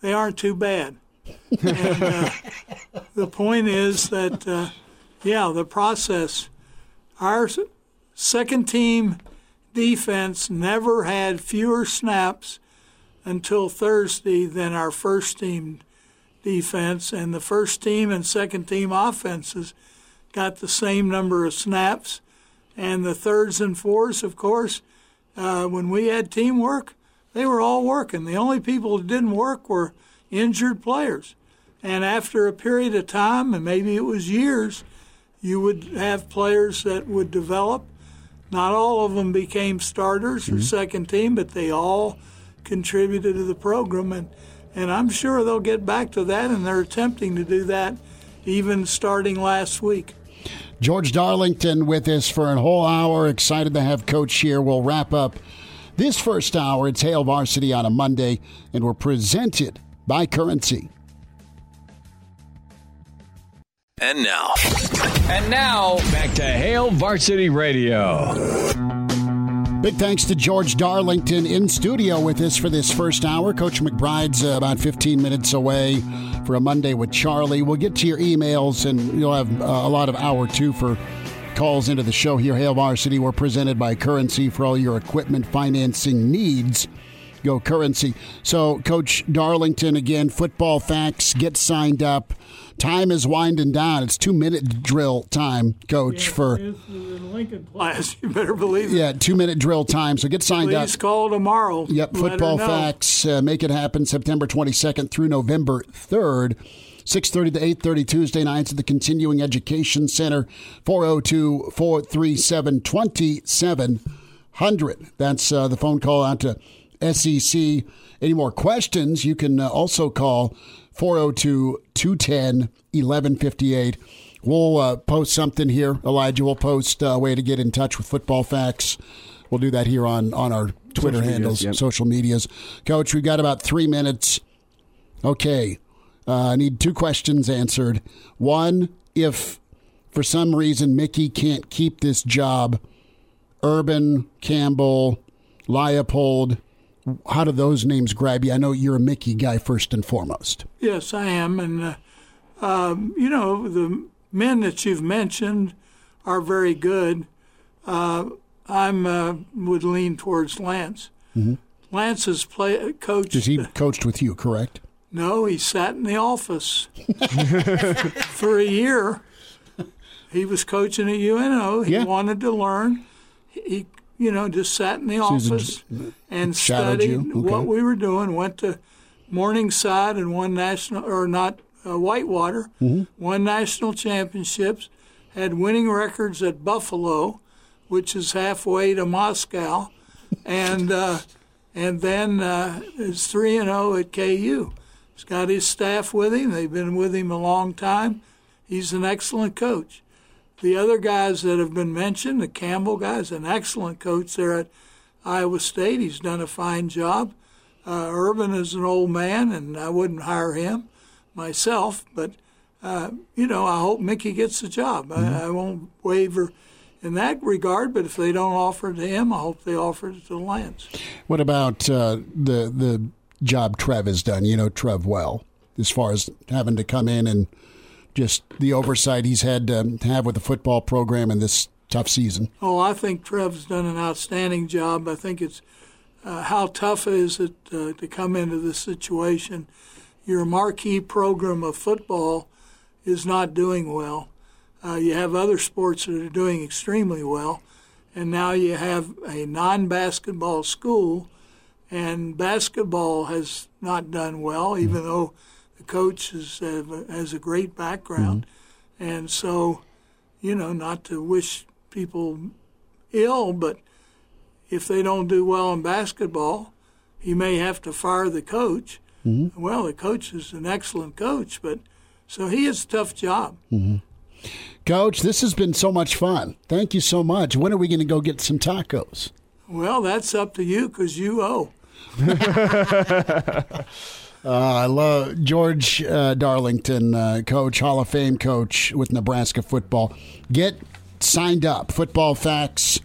They aren't too bad. and, uh, the point is that, uh, yeah, the process. Our second team defense never had fewer snaps until Thursday than our first team defense, and the first team and second team offenses got the same number of snaps. And the thirds and fours, of course, uh, when we had teamwork, they were all working. The only people that didn't work were injured players. And after a period of time, and maybe it was years, you would have players that would develop. Not all of them became starters or second team, but they all contributed to the program. And, and I'm sure they'll get back to that, and they're attempting to do that even starting last week. George Darlington with us for a whole hour. Excited to have Coach here. We'll wrap up this first hour. It's Hail Varsity on a Monday, and we're presented by Currency. And now, And now, back to Hail Varsity Radio. Big thanks to George Darlington in studio with us for this first hour. Coach McBride's uh, about 15 minutes away for a Monday with Charlie. We'll get to your emails, and you'll have uh, a lot of hour two for calls into the show here. Hail Varsity, we're presented by Currency for all your equipment financing needs. go currency. So, Coach Darlington, again, football facts, get signed up. Time is winding down. It's two minute drill time, Coach, Yeah, for. it's in Lincoln class. You better believe it. Yeah, two minute drill time. So get signed Please up. call tomorrow. Yep, Let football facts. Uh, make it happen September 22nd through November 3rd. 6.30 to 8.30 Tuesday nights at the Continuing Education Center, 402-437-2700. That's uh, the phone call out to SEC. Any more questions, you can uh, also call 402-210-1158. We'll uh, post something here, Elijah. We'll post a way to get in touch with Football Facts. We'll do that here on, on our Twitter Social medias, handles, yep. social medias. Coach, we've got about three minutes. Okay. Uh, I need two questions answered. One, if for some reason Mickey can't keep this job, Urban, Campbell, Leipold, how do those names grab you? I know you're a Mickey guy first and foremost. Yes, I am. And, uh, um, you know, the men that you've mentioned are very good. Uh, I'm uh, would lean towards Lance. Lance has play, coached. Because he coached with you, correct? No, he sat in the office for a year. He was coaching at UNO. He Yeah. wanted to learn. He, you know, just sat in the a- office and studied you? what we were doing. Went to Morningside and won national, or not uh, Whitewater, Mm-hmm. won national championships. Had winning records at Buffalo, which is halfway to Moscow, and uh, and then uh, is three and zero at KU. He's got his staff with him. They've been with him a long time. He's an excellent coach. The other guys that have been mentioned, the Campbell guy is an excellent coach there at Iowa State. He's done a fine job. Uh, Urban is an old man, and I wouldn't hire him myself. But uh, you know, I hope Mickey gets the job. I, I won't waver in that regard. But if they don't offer it to him, I hope they offer it to Lance. What about uh, the the job Trev has done? You know Trev well, as far as having to come in and just the oversight he's had to have with the football program in this tough season. Oh, I think Trev's done an outstanding job. I think it's uh, how tough is it uh, to come into this situation. Your marquee program of football is not doing well. Uh, you have other sports that are doing extremely well, and now you have a non-basketball school, and basketball has not done well, even though coach is, uh, has a great background, and so you know, not to wish people ill, but if they don't do well in basketball, he may have to fire the coach. Well, the coach is an excellent coach, but so he has a tough job. Coach, this has been so much fun. Thank you so much. When are we going to go get some tacos? Well, that's up to you because you owe. Uh, I love George uh, Darlington, uh, coach, Hall of Fame coach with Nebraska football. Get signed up. Football facts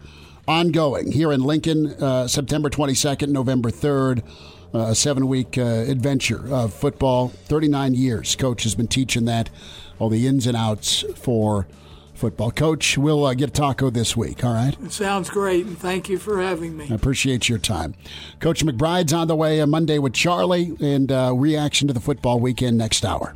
ongoing here in Lincoln, uh, September 22nd, November 3rd. Uh, a seven week uh, adventure of football. 39 years. Coach has been teaching that, all the ins and outs for football. Coach, we'll uh, get a taco this week, all right? It sounds great, and thank you for having me. I appreciate your time. Coach McBride's on the way on Monday with Charlie and uh, reaction to the football weekend next hour.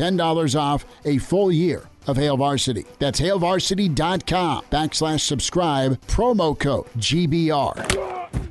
off a full year of Hail Varsity. That's HailVarsity.com backslash subscribe, promo code GBR.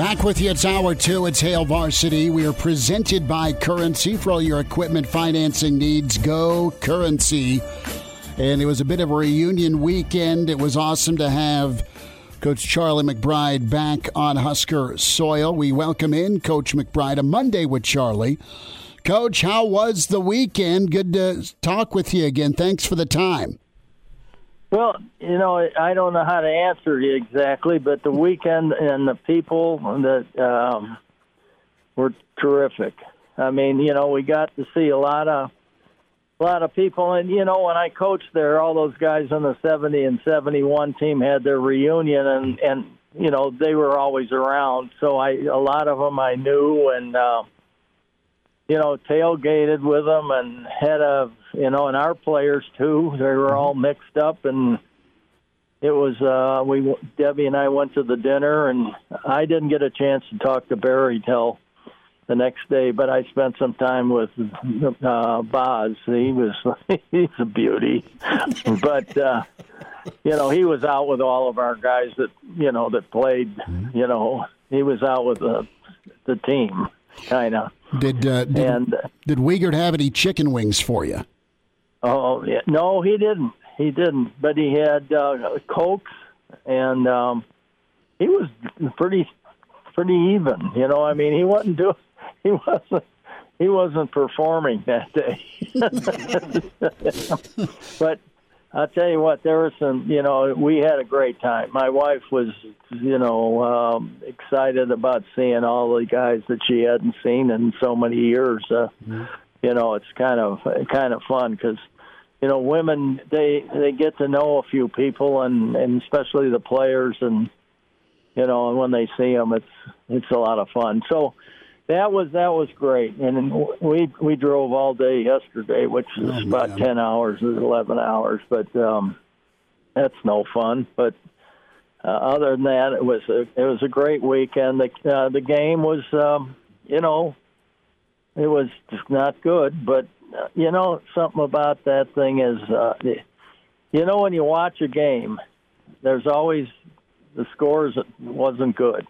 Back with you. It's hour two. It's Hail Varsity. We are presented by Currency for all your equipment financing needs. Go Currency. And it was a bit of a reunion weekend. It was awesome to have Coach Charlie McBride back on Husker soil. We welcome in Coach McBride a Monday with Charlie. Coach, how was the weekend? Good to talk with you again. Thanks for the time. Well, you know, I don't know how to answer you exactly, but the weekend and the people that um, were terrific. I mean, you know, we got to see a lot of a lot of people, and you know, when I coached there, all those guys on the '70 and '71 team had their reunion, and and you know, they were always around. So I, a lot of them I knew, and uh, you know, tailgated with them, and had a you know, and our players too. They were all mixed up, and it was uh, we Debbie and I went to the dinner, and I didn't get a chance to talk to Barry till the next day, but I spent some time with uh, Boz. He was he's a beauty, but uh, you know he was out with all of our guys that you know that played. You know he was out with the the team, kind know. Did uh, did, And- did Wiegert have any chicken wings for you? Oh yeah, no, he didn't. He didn't. But he had uh, cokes, and um, he was pretty pretty even. You know, I mean, he wasn't doing. He wasn't. He wasn't performing that day. but I'll tell you what, there were some. You know, we had a great time. My wife was, you know, um, excited about seeing all the guys that she hadn't seen in so many years. Uh, You know, it's kind of kind of fun because you know women they they get to know a few people and and especially the players and you know and when they see them it's it's a lot of fun so that was that was great. And we we drove all day yesterday which is Oh, about man. 10 hours or 11 hours but um that's no fun. But uh, other than that it was a it was a great weekend. The uh, the game was um you know it was just not good. But uh, you know something about that thing is uh you know when you watch a game there's always the scores it wasn't good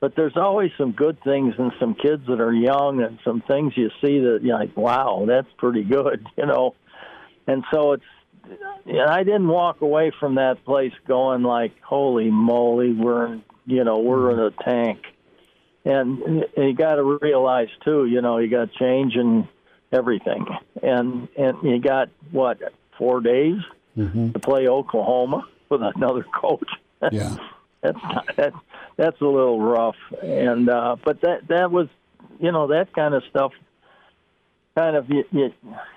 but there's always some good things and some kids that are young and some things you see that you're like wow that's pretty good you know and so it's yeah, I didn't walk away from that place going like, "Holy moly, we're in, you know we're in a mm-hmm. tank." And you got to realize too, you know, you got change in everything, and and you got what four days mm-hmm. to play Oklahoma with another coach. Yeah. that's that, that's a little rough, and uh, but that that was, you know, that kind of stuff. Kind of, you, you,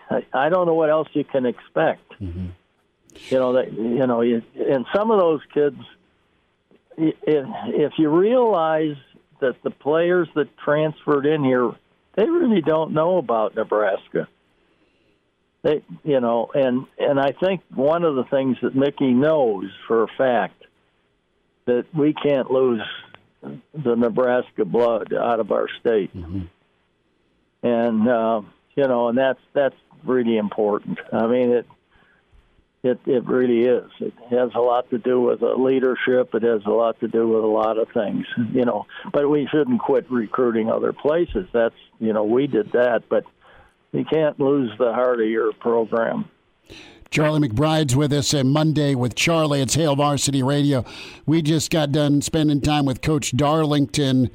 I- I don't know what else you can expect. You know that you know, you, and some of those kids, if if you realize that the players that transferred in here, they really don't know about Nebraska. They, you know, and and I think one of the things that Mickey knows for a fact that we can't lose the Nebraska blood out of our state, and uh, you know, and that's that's really important. I mean, it it it really is. It has a lot to do with leadership. It has a lot to do with a lot of things, you know. But we shouldn't quit recruiting other places. That's you know we did that, but you can't lose the heart of your program. Charlie McBride's with us on Monday with Charlie. It's Hail Varsity Radio. We just got done spending time with Coach Darlington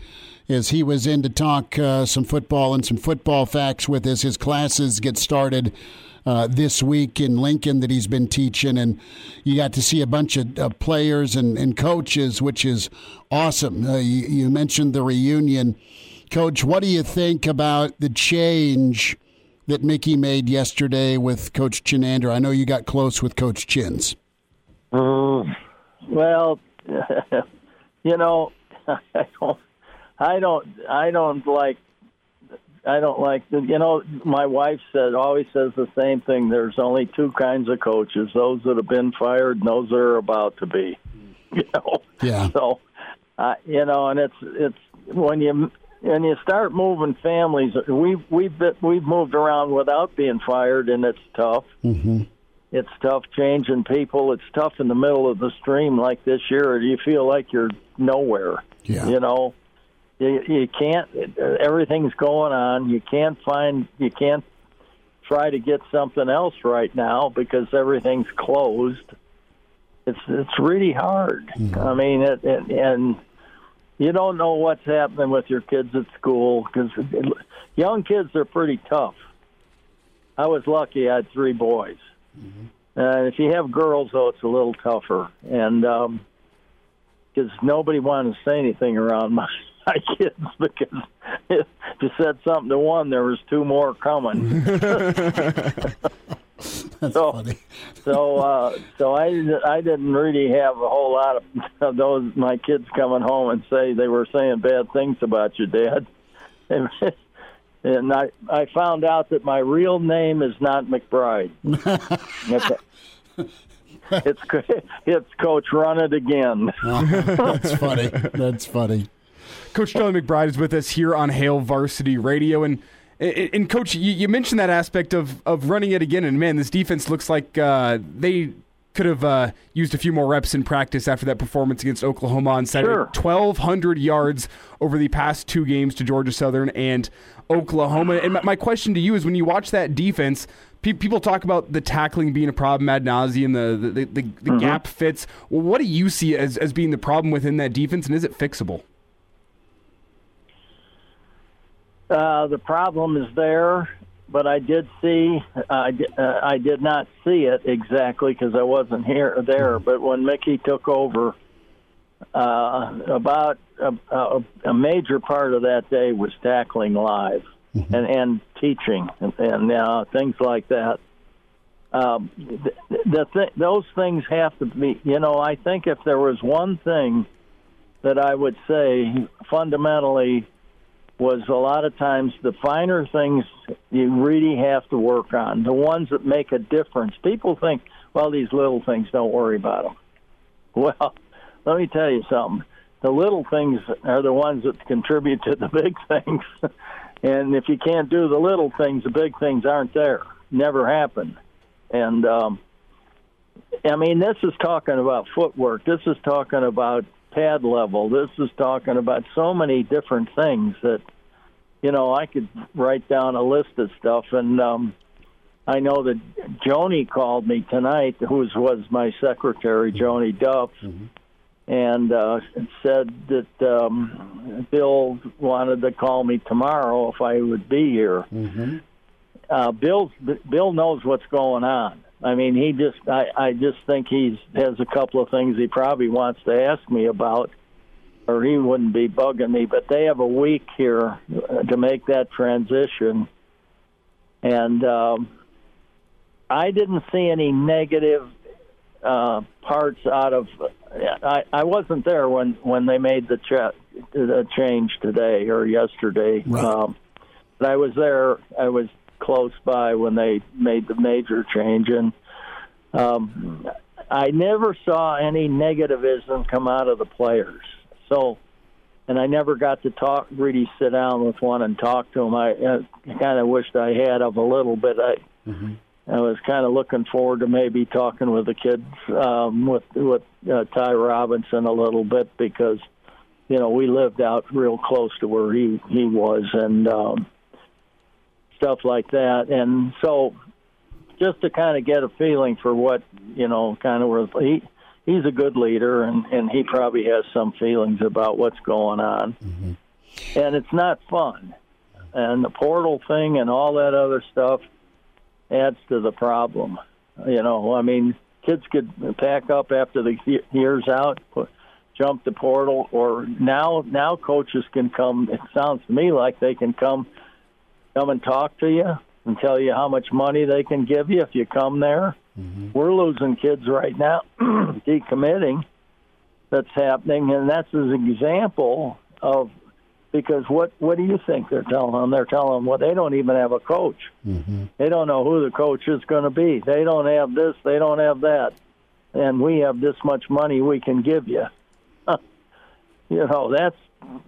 as he was in to talk uh, some football and some football facts with us. His classes get started uh, this week in Lincoln that he's been teaching, and you got to see a bunch of uh, players and, and coaches, which is awesome. Uh, you, you mentioned the reunion. Coach, what do you think about the change that Mickey made yesterday with Coach Chinander? I know you got close with Coach Chins. Mm, well, you know, I don't, I don't, I don't like I don't like you know. My wife said always says the same thing. There's only two kinds of coaches: those that have been fired and those that are about to be. You know. Yeah. So, uh, you know, and it's it's when you when you start moving families. We've we've we've moved around without being fired, and it's tough. Mm-hmm. It's tough changing people. It's tough in the middle of the stream like this year. You feel like you're nowhere. Yeah. You know, you, you can't. Everything's going on. You can't find. You can't try to get something else right now because everything's closed. It's it's really hard. I mean, it, it, and you don't know what's happening with your kids at school because young kids are pretty tough. I was lucky; I had three boys. Uh, if you have girls, though, it's a little tougher, and because nobody wanted to say anything around my, my kids because if you said something to one, there was two more coming. That's so, funny. so, uh, so I I didn't really have a whole lot of, of those my kids coming home and say they were saying bad things about your Dad. And, and I I found out that my real name is not McBride. it's, it's it's Coach Run It Again. That's funny. That's funny. Coach Charlie McBride is with us here on Hail Varsity Radio, and and, Coach, you, mentioned that aspect of of running it again, and man, this defense looks like uh, they could have uh, used a few more reps in practice after that performance against Oklahoma on Saturday. Sure. Twelve hundred yards over the past two games to Georgia Southern and Oklahoma. And my, my question to you is, when you watch that defense. People talk about the tackling being a problem ad nauseum, the the, the, the mm-hmm. gap fits. Well, what do you see as, as being the problem within that defense, and is it fixable? Uh, the problem is there, but I did see. I uh, I did not see it exactly because I wasn't here or there. But when Mickey took over, uh, about a, a, a, major part of that day was tackling live mm-hmm. and and teaching and, and uh, things like that. Um, the, the th- those things have to be. You know, I think if there was one thing that I would say fundamentally was a lot of times the finer things you really have to work on, the ones that make a difference. People think, well, these little things, don't worry about them. Well, let me tell you something. The little things are the ones that contribute to the big things. and if you can't do the little things, the big things aren't there. Never happen. And, um, I mean, this is talking about footwork. This is talking about pad level. This is talking about so many different things that, you know, I could write down a list of stuff. And um, I know that Joni called me tonight, who was my secretary, Joni Duff, mm-hmm. and uh, said that um, Bill wanted to call me tomorrow if I would be here. Mm-hmm. Uh, Bill Bill knows what's going on. I mean, he just I, I just think he's has a couple of things he probably wants to ask me about, or he wouldn't be bugging me. But they have a week here to make that transition, and um, I didn't see any negative uh, parts out of. I, I wasn't there when when they made the, ch- the change today or yesterday, right. um, but I was there. I was close by when they made the major change, and um, I never saw any negativism come out of the players. So, and I never got to talk, really sit down with one and talk to them. I, I kind of wished I had of a little bit. I, mm-hmm. I was kind of looking forward to maybe talking with the kids, um, with with uh, Ty Robinson a little bit because, you know, we lived out real close to where he he was, and. Um, stuff like that. And so, just to kind of get a feeling for what you know, kind of where he he's a good leader, and and he probably has some feelings about what's going on. Mm-hmm. And it's not fun, and the portal thing and all that other stuff adds to the problem. You know, I mean, kids could pack up after the year's out. Put, jump the portal or now now coaches can come it sounds to me like they can come come and talk to you and tell you how much money they can give you if you come there. Mm-hmm. We're losing kids right now, decommitting. That's happening, and that's an example of because what what do you think they're telling them? They're telling them well they don't even have a coach. Mm-hmm. They don't know who the coach is going to be. They don't have this. They don't have that, and we have this much money we can give you. you know that's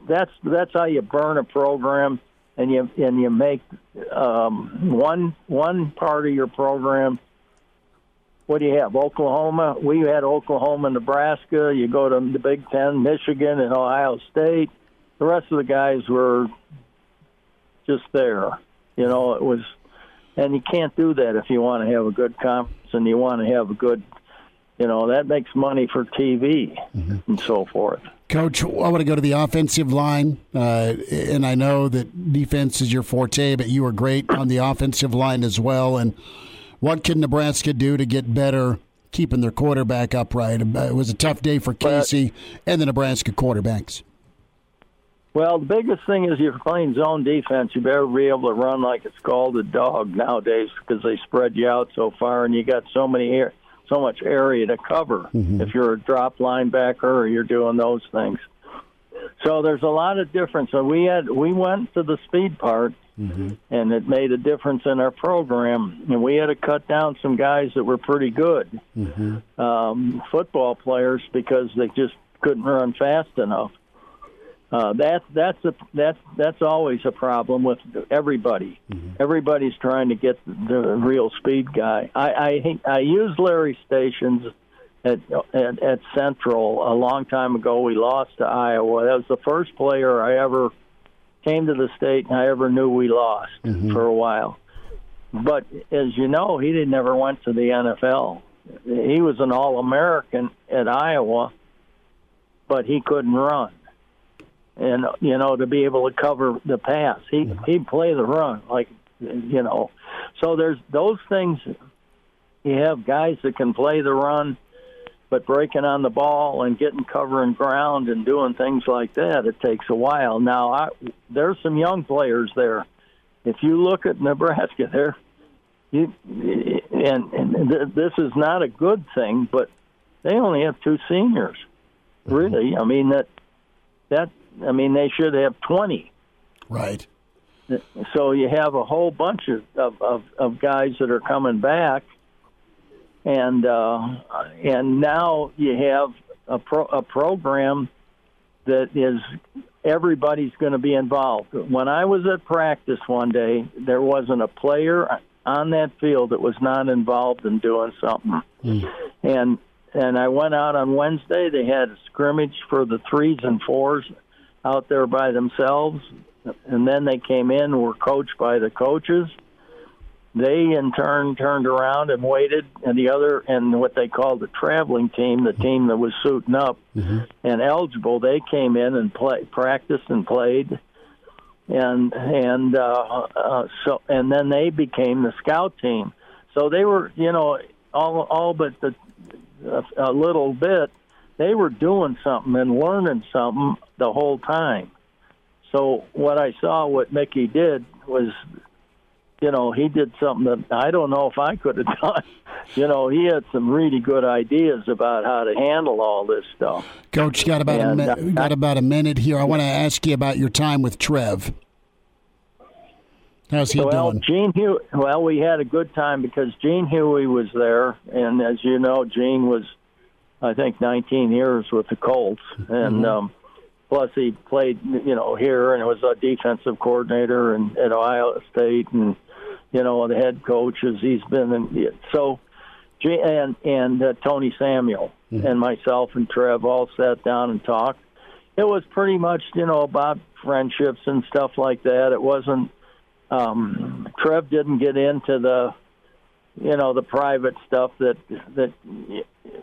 that's that's how you burn a program, and you and you make um, one one part of your program. What do you have? Oklahoma. We had Oklahoma, Nebraska. You go to the Big Ten, Michigan, and Ohio State. The rest of the guys were just there. You know, it was, and you can't do that if you want to have a good conference and you want to have a good, you know, that makes money for TV and so forth. Coach, I want to go to the offensive line, uh, and I know that defense is your forte, but you were great on the offensive line as well. And what can Nebraska do to get better keeping their quarterback upright? Uh, It was a tough day for Casey and the Nebraska quarterbacks. Well, the biggest thing is you're playing zone defense. You better be able to run like it's called a dog nowadays because they spread you out so far, and you got so many air, so much area to cover. Mm-hmm. If you're a drop linebacker or you're doing those things, so there's a lot of difference. So we had we went to the speed part, mm-hmm. and it made a difference in our program. And we had to cut down some guys that were pretty good mm-hmm. um, football players because they just couldn't run fast enough. Uh, that that's a that's that's always a problem with everybody. Everybody's trying to get the real speed guy. I I, I used Larry Stations at, at at Central a long time ago. We lost to Iowa. That was the first player I ever came to the state and I ever knew we lost for a while. But as you know, he did never went to the NFL. He was an All American at Iowa, but he couldn't run and you know to be able to cover the pass. He he'd play the run like you know. So there's those things. You have guys that can play the run, but breaking on the ball and getting covering ground and doing things like that, it takes a while. Now I, there's some young players there. If you look at Nebraska, there, you and, and th- this is not a good thing, but they only have two seniors. Mm-hmm. Really, I mean that that I mean they should have twenty. Right. So you have a whole bunch of of, of, guys that are coming back, and uh, and now you have a pro, a program that is everybody's going to be involved. When I was at practice one day, there wasn't a player on that field that was not involved in doing something. And and I went out on Wednesday. They had a scrimmage for the threes and fours out there by themselves, and then they came in were coached by the coaches. They in turn turned around and waited, and the other and what they called the traveling team, the team that was suiting up and eligible, they came in and play, practiced and played, and and uh, uh, so and then they became the scout team. So they were, you know, all all but the a, a little bit, they were doing something and learning something the whole time. So what I saw, what Mickey did was, you know, he did something that I don't know if I could have done. You know, he had some really good ideas about how to handle all this stuff. Coach, got about a mi- uh, got about a minute here. I want to ask you about your time with Trev. How's he well, doing? Gene. Well, we had a good time because Gene Huey was there, and as you know, Gene was, I think, 19 years with the Colts, and um, plus he played, you know, here and was a defensive coordinator and at Ohio State, and you know, the head coaches. He's been in so. And and uh, Tony Samuel and myself and Trev all sat down and talked. It was pretty much, you know, about friendships and stuff like that. It wasn't um, Trev didn't get into the, you know, the private stuff that that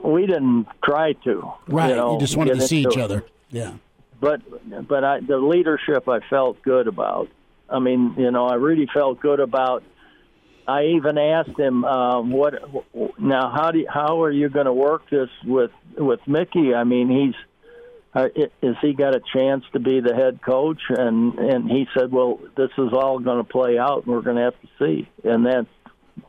we didn't try to. Right. You, know, you just wanted to see each it. other. Yeah. But but I, the leadership I felt good about. I mean, you know, I really felt good about. I even asked him, um, "What now? How do you, how are you going to work this with with Mickey? I mean, he's uh, is he got a chance to be the head coach?" And and he said, "Well, this is all going to play out, and we're going to have to see." And that's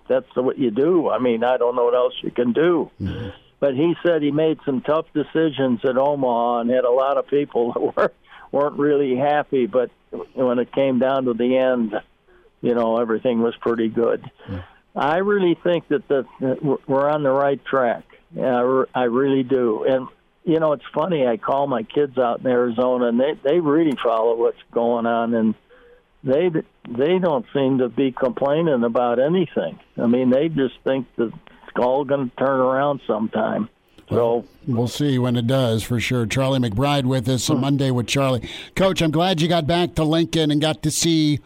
that's what you do. I mean, I don't know what else you can do. Mm-hmm. But he said he made some tough decisions at Omaha and had a lot of people that were weren't really happy, but when it came down to the end, you know, everything was pretty good. Yeah. I really think that the that we're on the right track. Yeah, I really do. And you know, it's funny. I call my kids out in Arizona, and they they really follow what's going on, and they they don't seem to be complaining about anything. I mean, they just think that it's all going to turn around sometime. So we'll see when it does for sure. Charlie McBride with us on Monday with Charlie. Coach, I'm glad you got back to Lincoln and got to see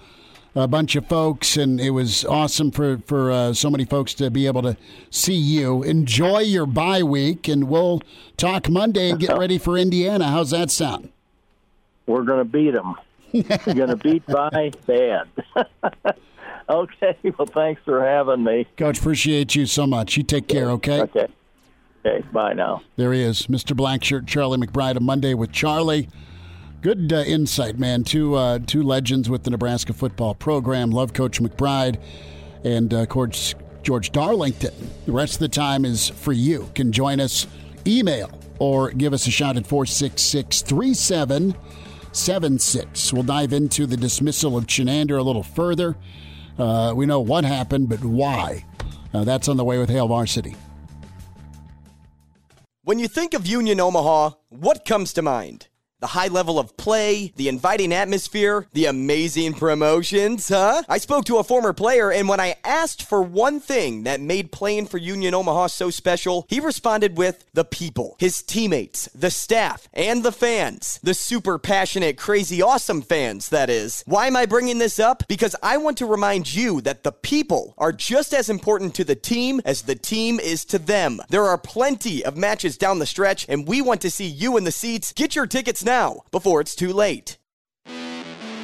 a bunch of folks, and it was awesome for for uh, so many folks to be able to see you. Enjoy your bye week, and we'll talk Monday and get ready for Indiana. How's that sound? We're going to beat them. We're going to beat by bad. okay. Well, thanks for having me, Coach. Appreciate you so much. You take care. Okay. Okay. Okay. Bye now. There he is, Mr. Blackshirt, Charlie McBride, a Monday with Charlie. Good uh, insight, man. Two uh, two legends with the Nebraska football program. Love Coach McBride and uh, Coach George Darlington. The rest of the time is for you. Can join us, email or give us a shout at 466 3776. We'll dive into the dismissal of Chinander a little further. Uh, we know what happened, but why? Uh, that's on the way with Hail Varsity. When you think of Union Omaha, what comes to mind? The high level of play, the inviting atmosphere, the amazing promotions, huh? I spoke to a former player, and when I asked for one thing that made playing for Union Omaha so special, he responded with the people, his teammates, the staff, and the fans. The super passionate, crazy, awesome fans, that is. Why am I bringing this up? Because I want to remind you that the people are just as important to the team as the team is to them. There are plenty of matches down the stretch, and we want to see you in the seats. Get your tickets now now before it's too late.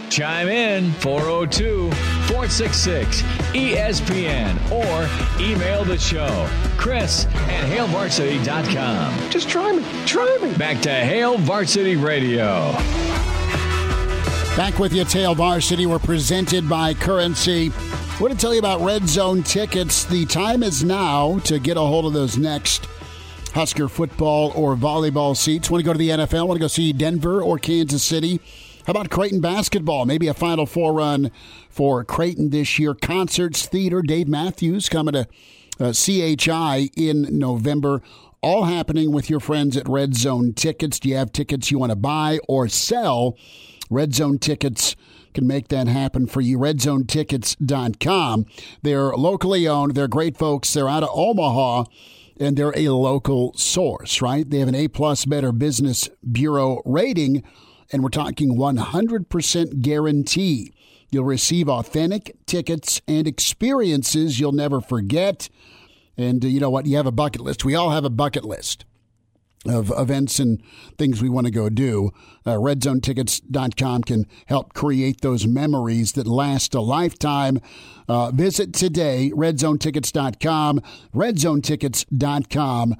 Chime in 402 466 ESPN or email the show, Chris at HailVarsity.com. Just try me. Try me. Back to Hail Varsity Radio. Back with you, Hail Varsity. We're presented by Currency. I want to tell you about Red Zone tickets. The time is now to get a hold of those next Husker football or volleyball seats. Want to go to the NFL? Want to go see Denver or Kansas City? How about Creighton basketball? Maybe a Final Four run for Creighton this year. Concerts, theater. Dave Matthews coming to uh, CHI in November. All happening with your friends at Red Zone Tickets. Do you have tickets you want to buy or sell? Red Zone Tickets can make that happen for you. RedZoneTickets.com. They're locally owned. They're great folks. They're out of Omaha and they're a local source, right? They have an A plus Better Business Bureau rating, and we're talking 100% guarantee. You'll receive authentic tickets and experiences you'll never forget. And uh, you know what? You have a bucket list. We all have a bucket list of events and things we want to go do. Uh, RedZoneTickets.com can help create those memories that last a lifetime. Uh, visit today, RedZoneTickets.com, RedZoneTickets.com,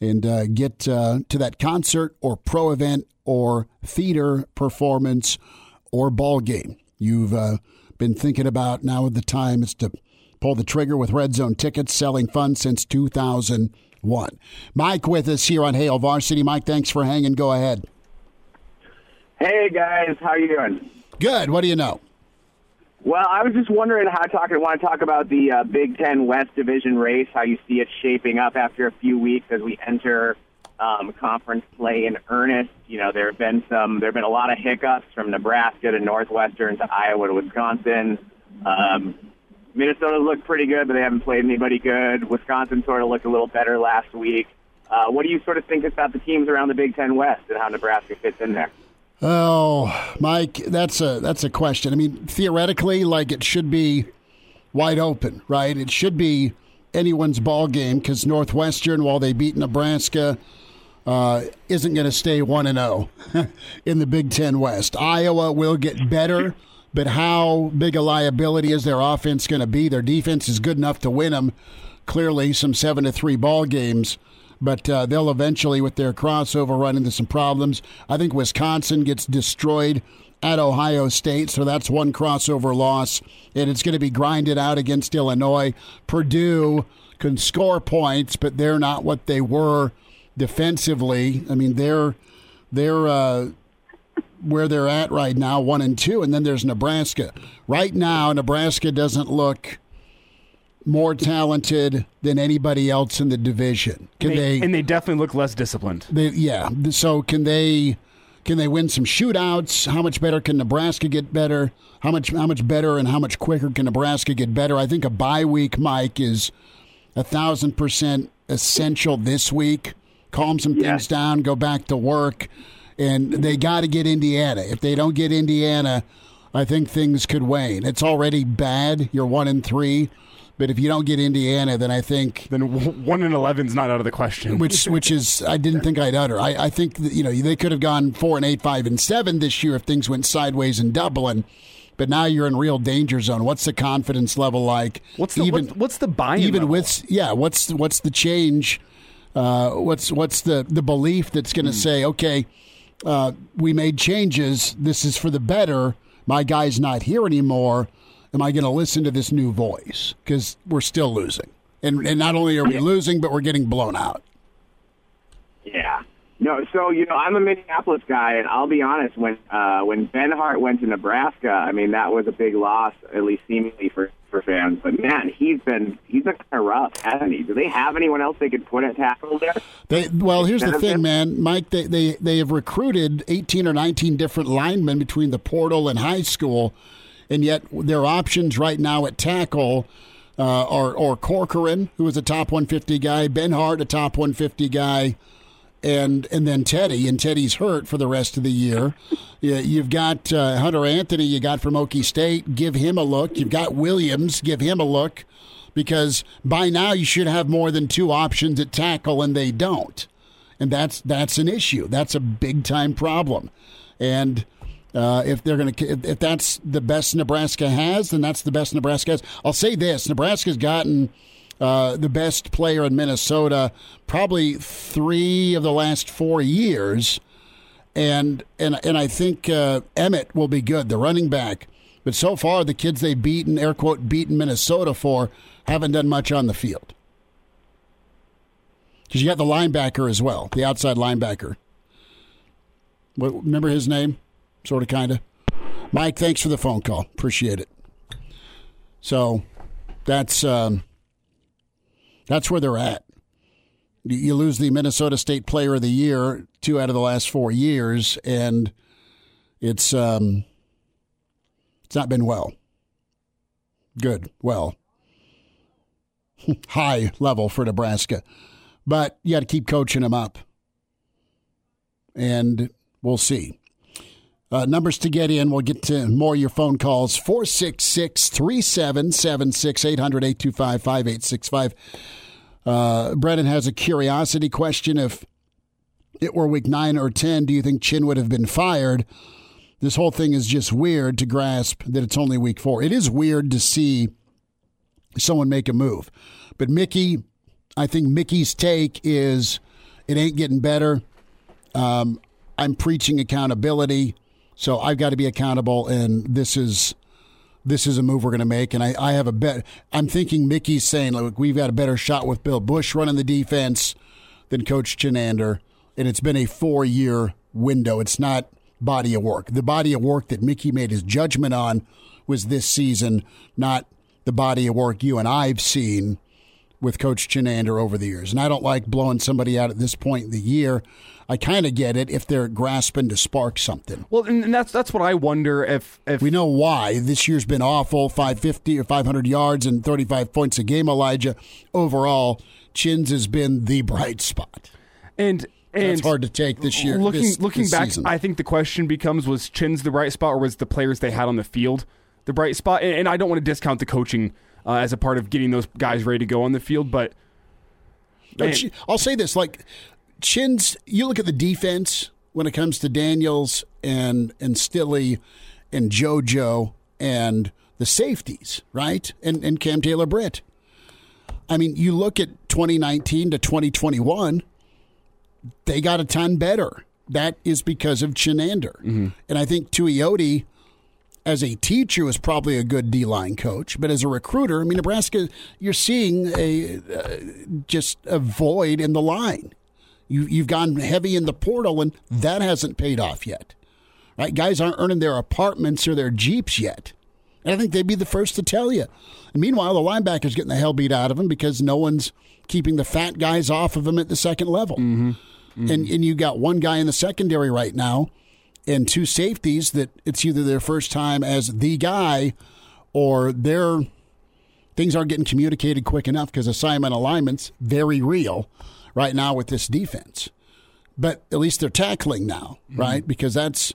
and uh, get uh, to that concert or pro event or theater performance or ball game. You've uh, been thinking about now the time is to pull the trigger with Red Zone Tickets, selling fun since 2000- one. Mike with us here on Hail Varsity. Mike, thanks for hanging. Go ahead. Hey guys, how you doing? Good. What do you know? Well, I was just wondering how talk. I want to talk about the uh, Big Ten West Division race. How you see it shaping up after a few weeks as we enter um, conference play in earnest. You know, there have been some. There have been a lot of hiccups from Nebraska to Northwestern to Iowa to Wisconsin. Um, Minnesota looked pretty good, but they haven't played anybody good. Wisconsin sort of looked a little better last week. Uh, what do you sort of think about the teams around the Big Ten West and how Nebraska fits in there? Oh, Mike, that's a that's a question. I mean, theoretically, like it should be wide open, right? It should be anyone's ball game because Northwestern, while they beat Nebraska, uh, isn't going to stay one and zero oh in the Big Ten West. Iowa will get better but how big a liability is their offense going to be? Their defense is good enough to win them. Clearly, some seven to three ball games, but uh, they'll eventually, with their crossover, run into some problems. I think Wisconsin gets destroyed at Ohio State, so that's one crossover loss, and it's going to be grinded out against Illinois. Purdue can score points, but they're not what they were defensively. I mean, they're they're uh, where they're at right now, one and two, and then there's Nebraska. Right now, Nebraska doesn't look more talented than anybody else in the division. Can they, and they definitely look less disciplined. They, yeah. So can they? Can they win some shootouts? How much better can Nebraska get better? How much how much better and how much quicker can Nebraska get better? I think a bye week, Mike, is a thousand percent essential this week. Calm some things down, go back to work, and they got to get Indiana. If they don't get Indiana, I think things could wane. It's already bad. You're one and three. But if you don't get Indiana, then I think then one and eleven is not out of the question. Which which is I didn't think I'd utter. I, I think that, you know they could have gone four and eight, five and seven this year if things went sideways in Dublin. But now you're in real danger zone. What's the confidence level like? What's the even, what, what's the buy even level? with yeah? What's what's the change? Uh, what's what's the the belief that's going to mm. say okay? Uh, we made changes. This is for the better. My guy's not here anymore am I going to listen to this new voice? Because we're still losing. And, and not only are we losing, but we're getting blown out. Yeah. No, so you know, I'm a Minneapolis guy, and I'll be honest. When uh, when Benhart went to Nebraska, I mean that was a big loss, at least seemingly for for fans. But man, he's been he's been kind of rough, hasn't he? Do they have anyone else they could put at tackle there? They well, here's the thing, man, Mike. They they they have recruited 18 or 19 different linemen between the portal and high school and yet their options right now at tackle uh, are or Corcoran, who is a top 150 guy, Benhart, a top 150 guy, and and then Teddy, and Teddy's hurt for the rest of the year. You've got uh, Hunter Anthony, you got from Okie State, give him a look. You've got Williams, give him a look, because by now you should have more than two options at tackle, and they don't, and that's that's an issue. That's a big time problem, and uh, if they're going to, if that's the best Nebraska has, then that's the best Nebraska has. I'll say this: Nebraska's gotten uh, the best player in Minnesota probably three of the last four years, and and and I think uh, Emmett will be good, the running back. But so far, the kids they've beaten, air quote, beaten Minnesota for, haven't done much on the field. Because you got the linebacker as well, the outside linebacker. What, remember his name? sort of, kind of. Mike, thanks for the phone call. Appreciate it. So that's um, that's where they're at. You lose the Minnesota State Player of the Year two out of the last four years, and it's um, it's not been well. Good, well, high level for Nebraska, but you got to keep coaching them up, and we'll see. Uh, numbers to get in. We'll get to more of your phone calls. 466 3776 800 825 5865. Uh, Brennan has a curiosity question. If it were week nine or 10, do you think Chin would have been fired? This whole thing is just weird to grasp that it's only week four. It is weird to see someone make a move. But Mickey, I think Mickey's take is it ain't getting better. Um, I'm preaching accountability. So I've got to be accountable, and this is this is a move we're going to make. And I, I have a bet. I'm thinking Mickey's saying, look, we've got a better shot with Bill Busch running the defense than Coach Chinander. and it's been a four year window. It's not body of work. The body of work that Mickey made his judgment on was this season, not the body of work you and I've seen with Coach Chinander over the years. And I don't like blowing somebody out at this point in the year. I kind of get it if they're grasping to spark something. Well, and that's that's what I wonder if if we know why this year's been awful, 550 or 500 yards and 35 points a game. Elijah overall, Chins has been the bright spot, and and it's hard to take this year. Looking this, looking this back, season. I think the question becomes: Was Chin's the bright spot, or was the players they had on the field the bright spot? And, and I don't want to discount the coaching uh, as a part of getting those guys ready to go on the field, but. I'll say this: like Chin's, you look at the defense when it comes to Daniels and and Stille and JoJo and the safeties, right? And and Cam Taylor Britt. I mean, you look at 2019 to 2021, they got a ton better. That is because of Chinander. Mm-hmm. And I think Tuioti, as a teacher, was probably a good D line coach. But as a recruiter, I mean, Nebraska, you're seeing a uh, just a void in the line. You, you've gone heavy in the portal, and that hasn't paid off yet. Right? Guys aren't earning their apartments or their Jeeps yet. And I think they'd be the first to tell you. And meanwhile, the linebacker's getting the hell beat out of them because no one's keeping the fat guys off of them at the second level. Mm-hmm. Mm-hmm. And, and you got one guy in the secondary right now and two safeties that it's either their first time as the guy or their things aren't getting communicated quick enough because assignment alignment's very real right now with this defense. But at least they're tackling now, mm-hmm. right? Because that's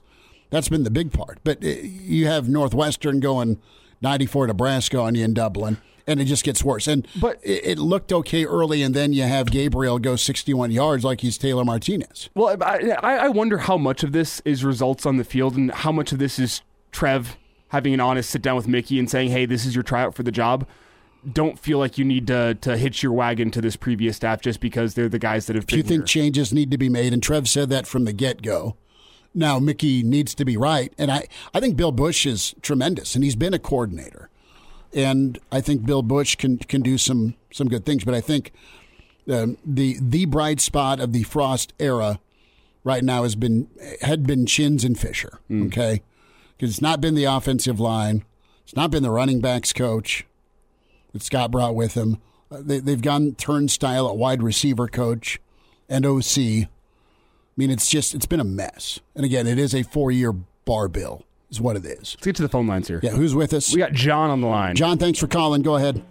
that's been the big part. But uh, you have Northwestern going 94 Nebraska on you in Dublin and it just gets worse. And but it, it, looked okay early, and then you have Gabriel go 61 yards like he's Taylor Martinez. Well, I, I wonder how much of this is results on the field, and how much of this is Trev having an honest sit down with Mickey and saying, "Hey, this is your tryout for the job." Don't feel like you need to to hitch your wagon to this previous staff just because they're the guys that have. Been." Do you think here. changes need to be made? And Trev said that from the get go. Now Mickey needs to be right, and I I think Bill Busch is tremendous, and he's been a coordinator and I think Bill Busch can can do some some good things. But I think um, the the bright spot of the Frost era right now has been had been Chins and Fisher. Mm. Okay, because it's not been the offensive line, it's not been the running backs coach that Scott brought with him. Uh, they, they've gone turnstile at wide receiver coach and OC. I mean, it's just it's been a mess. And again, it is a four year bar bill is what it is. Let's get to the phone lines here. Yeah, who's with us? We got John on the line. John, thanks for calling. Go ahead.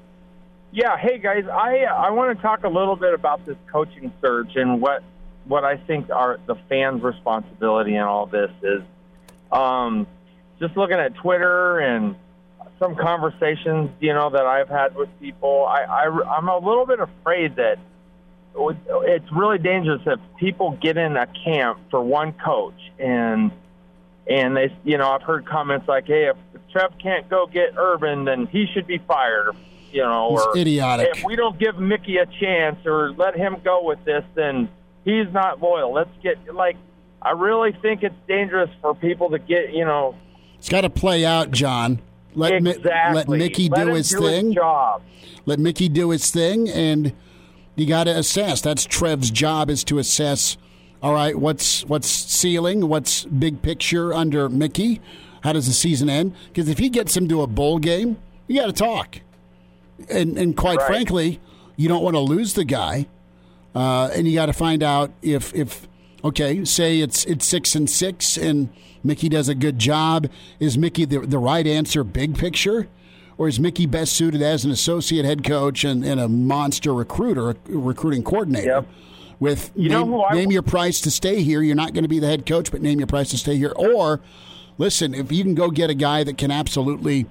Yeah, hey guys, I I want to talk a little bit about this coaching search and what what I think are the fans' responsibility in all this is. Um, just looking at Twitter and some conversations, you know, that I've had with people, I, I I'm a little bit afraid that it's really dangerous if people get in a camp for one coach and and they, you know, I've heard comments like, "Hey, if, if Trev can't go get Urban, then he should be fired." You know, or it's idiotic. If we don't give Mickey a chance or let him go with this, then he's not loyal. Let's get like, I really think it's dangerous for people to get, you know. It's got to play out, John. Let exactly. Mi- let Mickey let do his do thing. His job. Let Mickey do his thing, and you got to assess. That's Trev's job is to assess all right, what's what's ceiling? What's big picture under Mickey? How does the season end? Because if he gets him to a bowl game, you got to talk. And and quite right. frankly, you don't want to lose the guy, uh, and you got to find out if if okay, say it's it's six and six, and Mickey does a good job. Is Mickey the the right answer, big picture? Or is Mickey best suited as an associate head coach and, and a monster recruiter, recruiting coordinator? Yep with you name, know name your price to stay here. You're not going to be the head coach, but name your price to stay here. Or listen, if you can go get a guy that can absolutely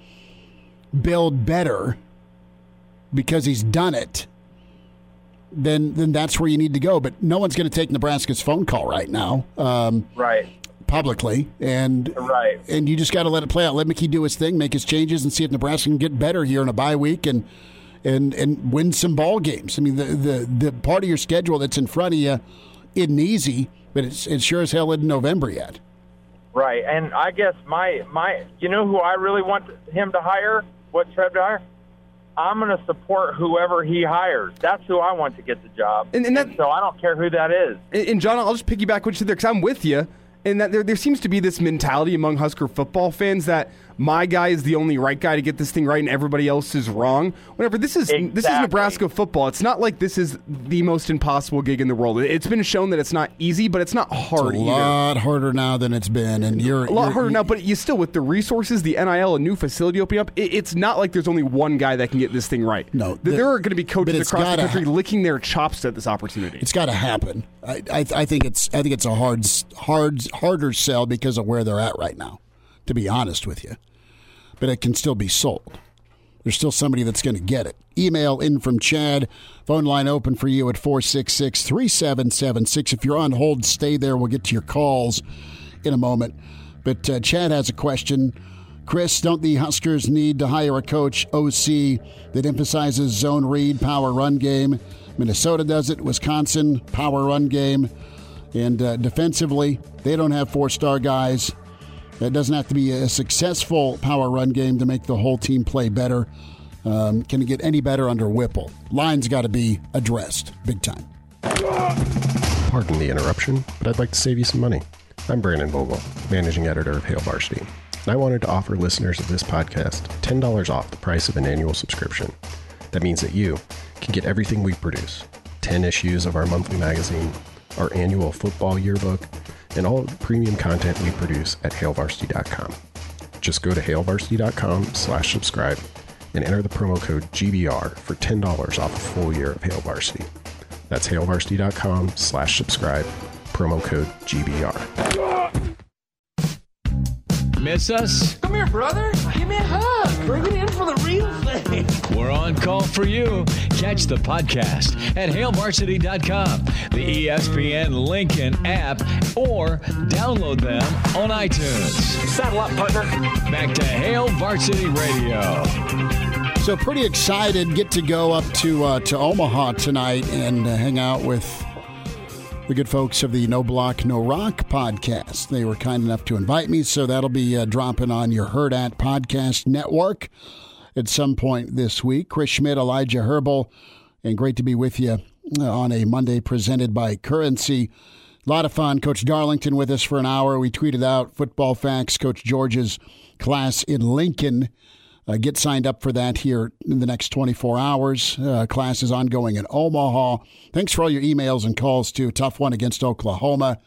build better because he's done it, then then that's where you need to go. But no one's going to take Nebraska's phone call right now. Um, right. Publicly and right, and you just got to let it play out. Let Mickey do his thing, make his changes, and see if Nebraska can get better here in a bye week and and and win some ball games. I mean, the the, the part of your schedule that's in front of you isn't easy, but it's it sure as hell isn't November yet. Right, and I guess my my you know who I really want him to hire, what Trev to hire. I'm going to support whoever he hires. That's who I want to get the job. And, and, that, and so I don't care who that is. And, and John, I'll just piggyback what you said there because I'm with you. And that there, there seems to be this mentality among Husker football fans that my guy is the only right guy to get this thing right and everybody else is wrong. Whatever. This is exactly. this is Nebraska football. It's not like this is the most impossible gig in the world. It's been shown that it's not easy, but it's not hard. It's a lot harder now than it's been, and you're a lot you're, harder now. But you still with the resources, the NIL, a new facility opening up. It, it's not like there's only one guy that can get this thing right. No, the, there are going to be coaches across the country ha- licking their chops at this opportunity. It's got to happen. I, I, I think it's I think it's a hard hard harder sell because of where they're at right now. To be honest with you but it can still be sold. There's still somebody that's going to get it. Email in from Chad. Phone line open for you at 466 3776. If you're on hold, stay there. We'll get to your calls in a moment. But uh, Chad has a question. Chris, don't the Huskers need to hire a coach, OC, that emphasizes zone read, power run game? Minnesota does it, Wisconsin, power run game. And uh, defensively, they don't have four star guys. It doesn't have to be a successful power run game to make the whole team play better. Um, can it get any better under Whipple? Line's got to be addressed big time. Pardon the interruption, but I'd like to save you some money. I'm Brandon Vogel, managing editor of Hail Varsity, and I wanted to offer listeners of this podcast $10 off the price of an annual subscription. That means that you can get everything we produce 10 issues of our monthly magazine, our annual football yearbook, and all the premium content we produce at hailvarsity.com. Just go to hailvarsity.com slash subscribe and enter the promo code GBR for $10 off a full year of Hail Varsity. That's hailvarsity.com slash subscribe, promo code GBR. Miss us? Come here, brother. Give me a hug. Bring it in for the real thing. We're on call for you. Catch the podcast at hailvarsity.com, the ESPN Lincoln app, or download them on iTunes. Saddle up, partner. Back to Hail Varsity Radio. So pretty excited. Get to go up to uh, to Omaha tonight and uh, hang out with the good folks of the No Block No Rock podcast. They were kind enough to invite me, so that'll be uh, dropping on your Hurrdat Podcast Network at some point this week. Chris Schmitz, Elijah Herbal, and great to be with you uh, on a Monday presented by Currency. A lot of fun. Coach Darlington with us for an hour. We tweeted out football facts. Coach George's class in Lincoln. Uh, get signed up for that here in the next 24 hours. Uh, class is ongoing in Omaha. Thanks for all your emails and calls too. Tough one against Oklahoma.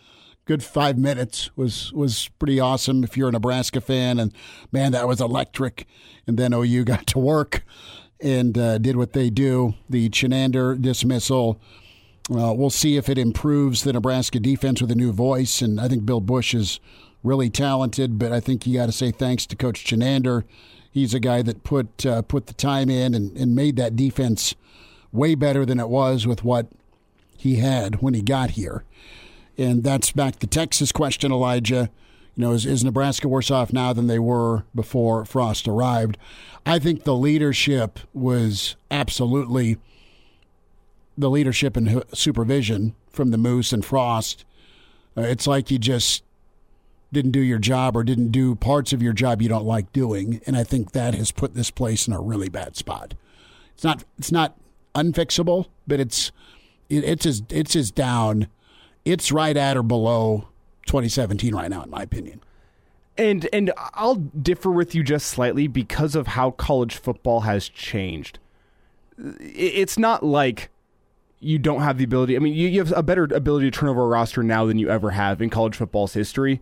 Good five minutes was was pretty awesome if you're a Nebraska fan. And man, that was electric. And then OU got to work and uh, did what they do. The Chinander dismissal. Uh, we'll see if it improves the Nebraska defense with a new voice. And I think Bill Busch is really talented, but I think you got to say thanks to Coach Chinander he's a guy that put uh, put the time in and, and made that defense way better than it was with what he had when he got here. And that's back to Texas question, Elijah. You know, is, is Nebraska worse off now than they were before Frost arrived? I think the leadership was absolutely the leadership and supervision from the Moos and Frost. Uh, it's like you just didn't do your job or didn't do parts of your job you don't like doing, and I think that has put this place in a really bad spot. It's not it's not unfixable, but it's it, it's as it's as down. It's right at or below 2017 right now, in my opinion. And and I'll differ with you just slightly because of how college football has changed. It's not like you don't have the ability. I mean, you, you have a better ability to turn over a roster now than you ever have in college football's history.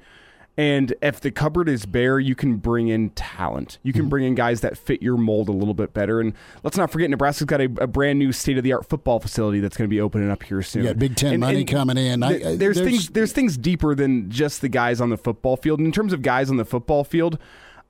And if the cupboard is bare, you can bring in talent. You can mm-hmm. bring in guys that fit your mold a little bit better. And let's not forget, Nebraska's got a, a brand new state of the art football facility that's going to be opening up here soon. Yeah, Big Ten and, money and coming in. I, I, there's, there's, things there's things deeper than just the guys on the football field. And in terms of guys on the football field,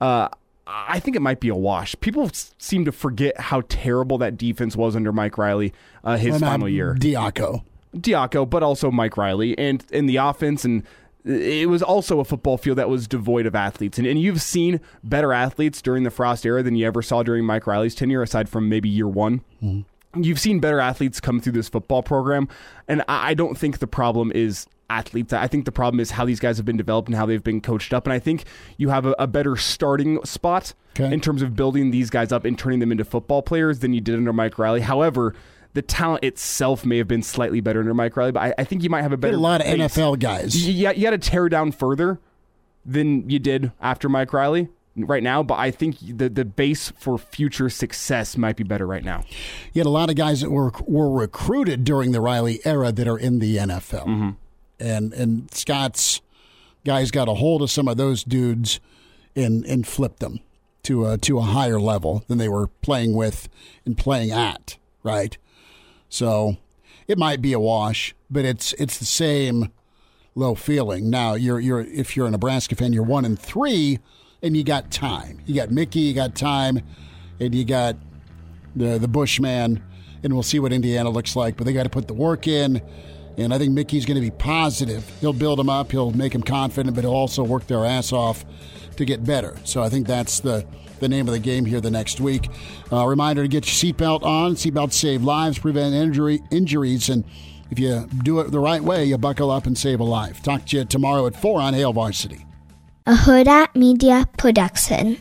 uh, I think it might be a wash. People seem to forget how terrible that defense was under Mike Riley uh, his final year. Diaco. Diaco, but also Mike Riley, and in the offense and it was also a football field that was devoid of athletes. And, and you've seen better athletes during the Frost era than you ever saw during Mike Riley's tenure, aside from maybe year one. Mm-hmm. You've seen better athletes come through this football program. And I, I don't think the problem is athletes. I think the problem is how these guys have been developed and how they've been coached up. And I think you have a, a better starting spot okay. in terms of building these guys up and turning them into football players than you did under Mike Riley. However, the talent itself may have been slightly better under Mike Riley, but I, I think you might have a better. a lot of. NFL guys. You, you got to tear down further than you did after Mike Riley right now, but I think the the base for future success might be better right now. You had a lot of guys that were were recruited during the Riley era that are in the NFL, mm-hmm. and and Scott's guys got a hold of some of those dudes and and flipped them to a to a higher level than they were playing with and playing at. Right. So it might be a wash, but it's it's the same low feeling. Now you're you're if you're a Nebraska fan, you're one and three, and you got time. You got Mickey, you got time, and you got the the Bushman, and we'll see what Indiana looks like. But they got to put the work in. And I think Mickey's going to be positive. He'll build them up. He'll make them confident, but he'll also work their ass off to get better. So I think that's the the name of the game here the next week. Uh, reminder to get your seatbelt on. Seatbelts save lives, prevent injury injuries, and if you do it the right way, you buckle up and save a life. Talk to you tomorrow at 4 on Hail Varsity. A Hurrdat Media Production.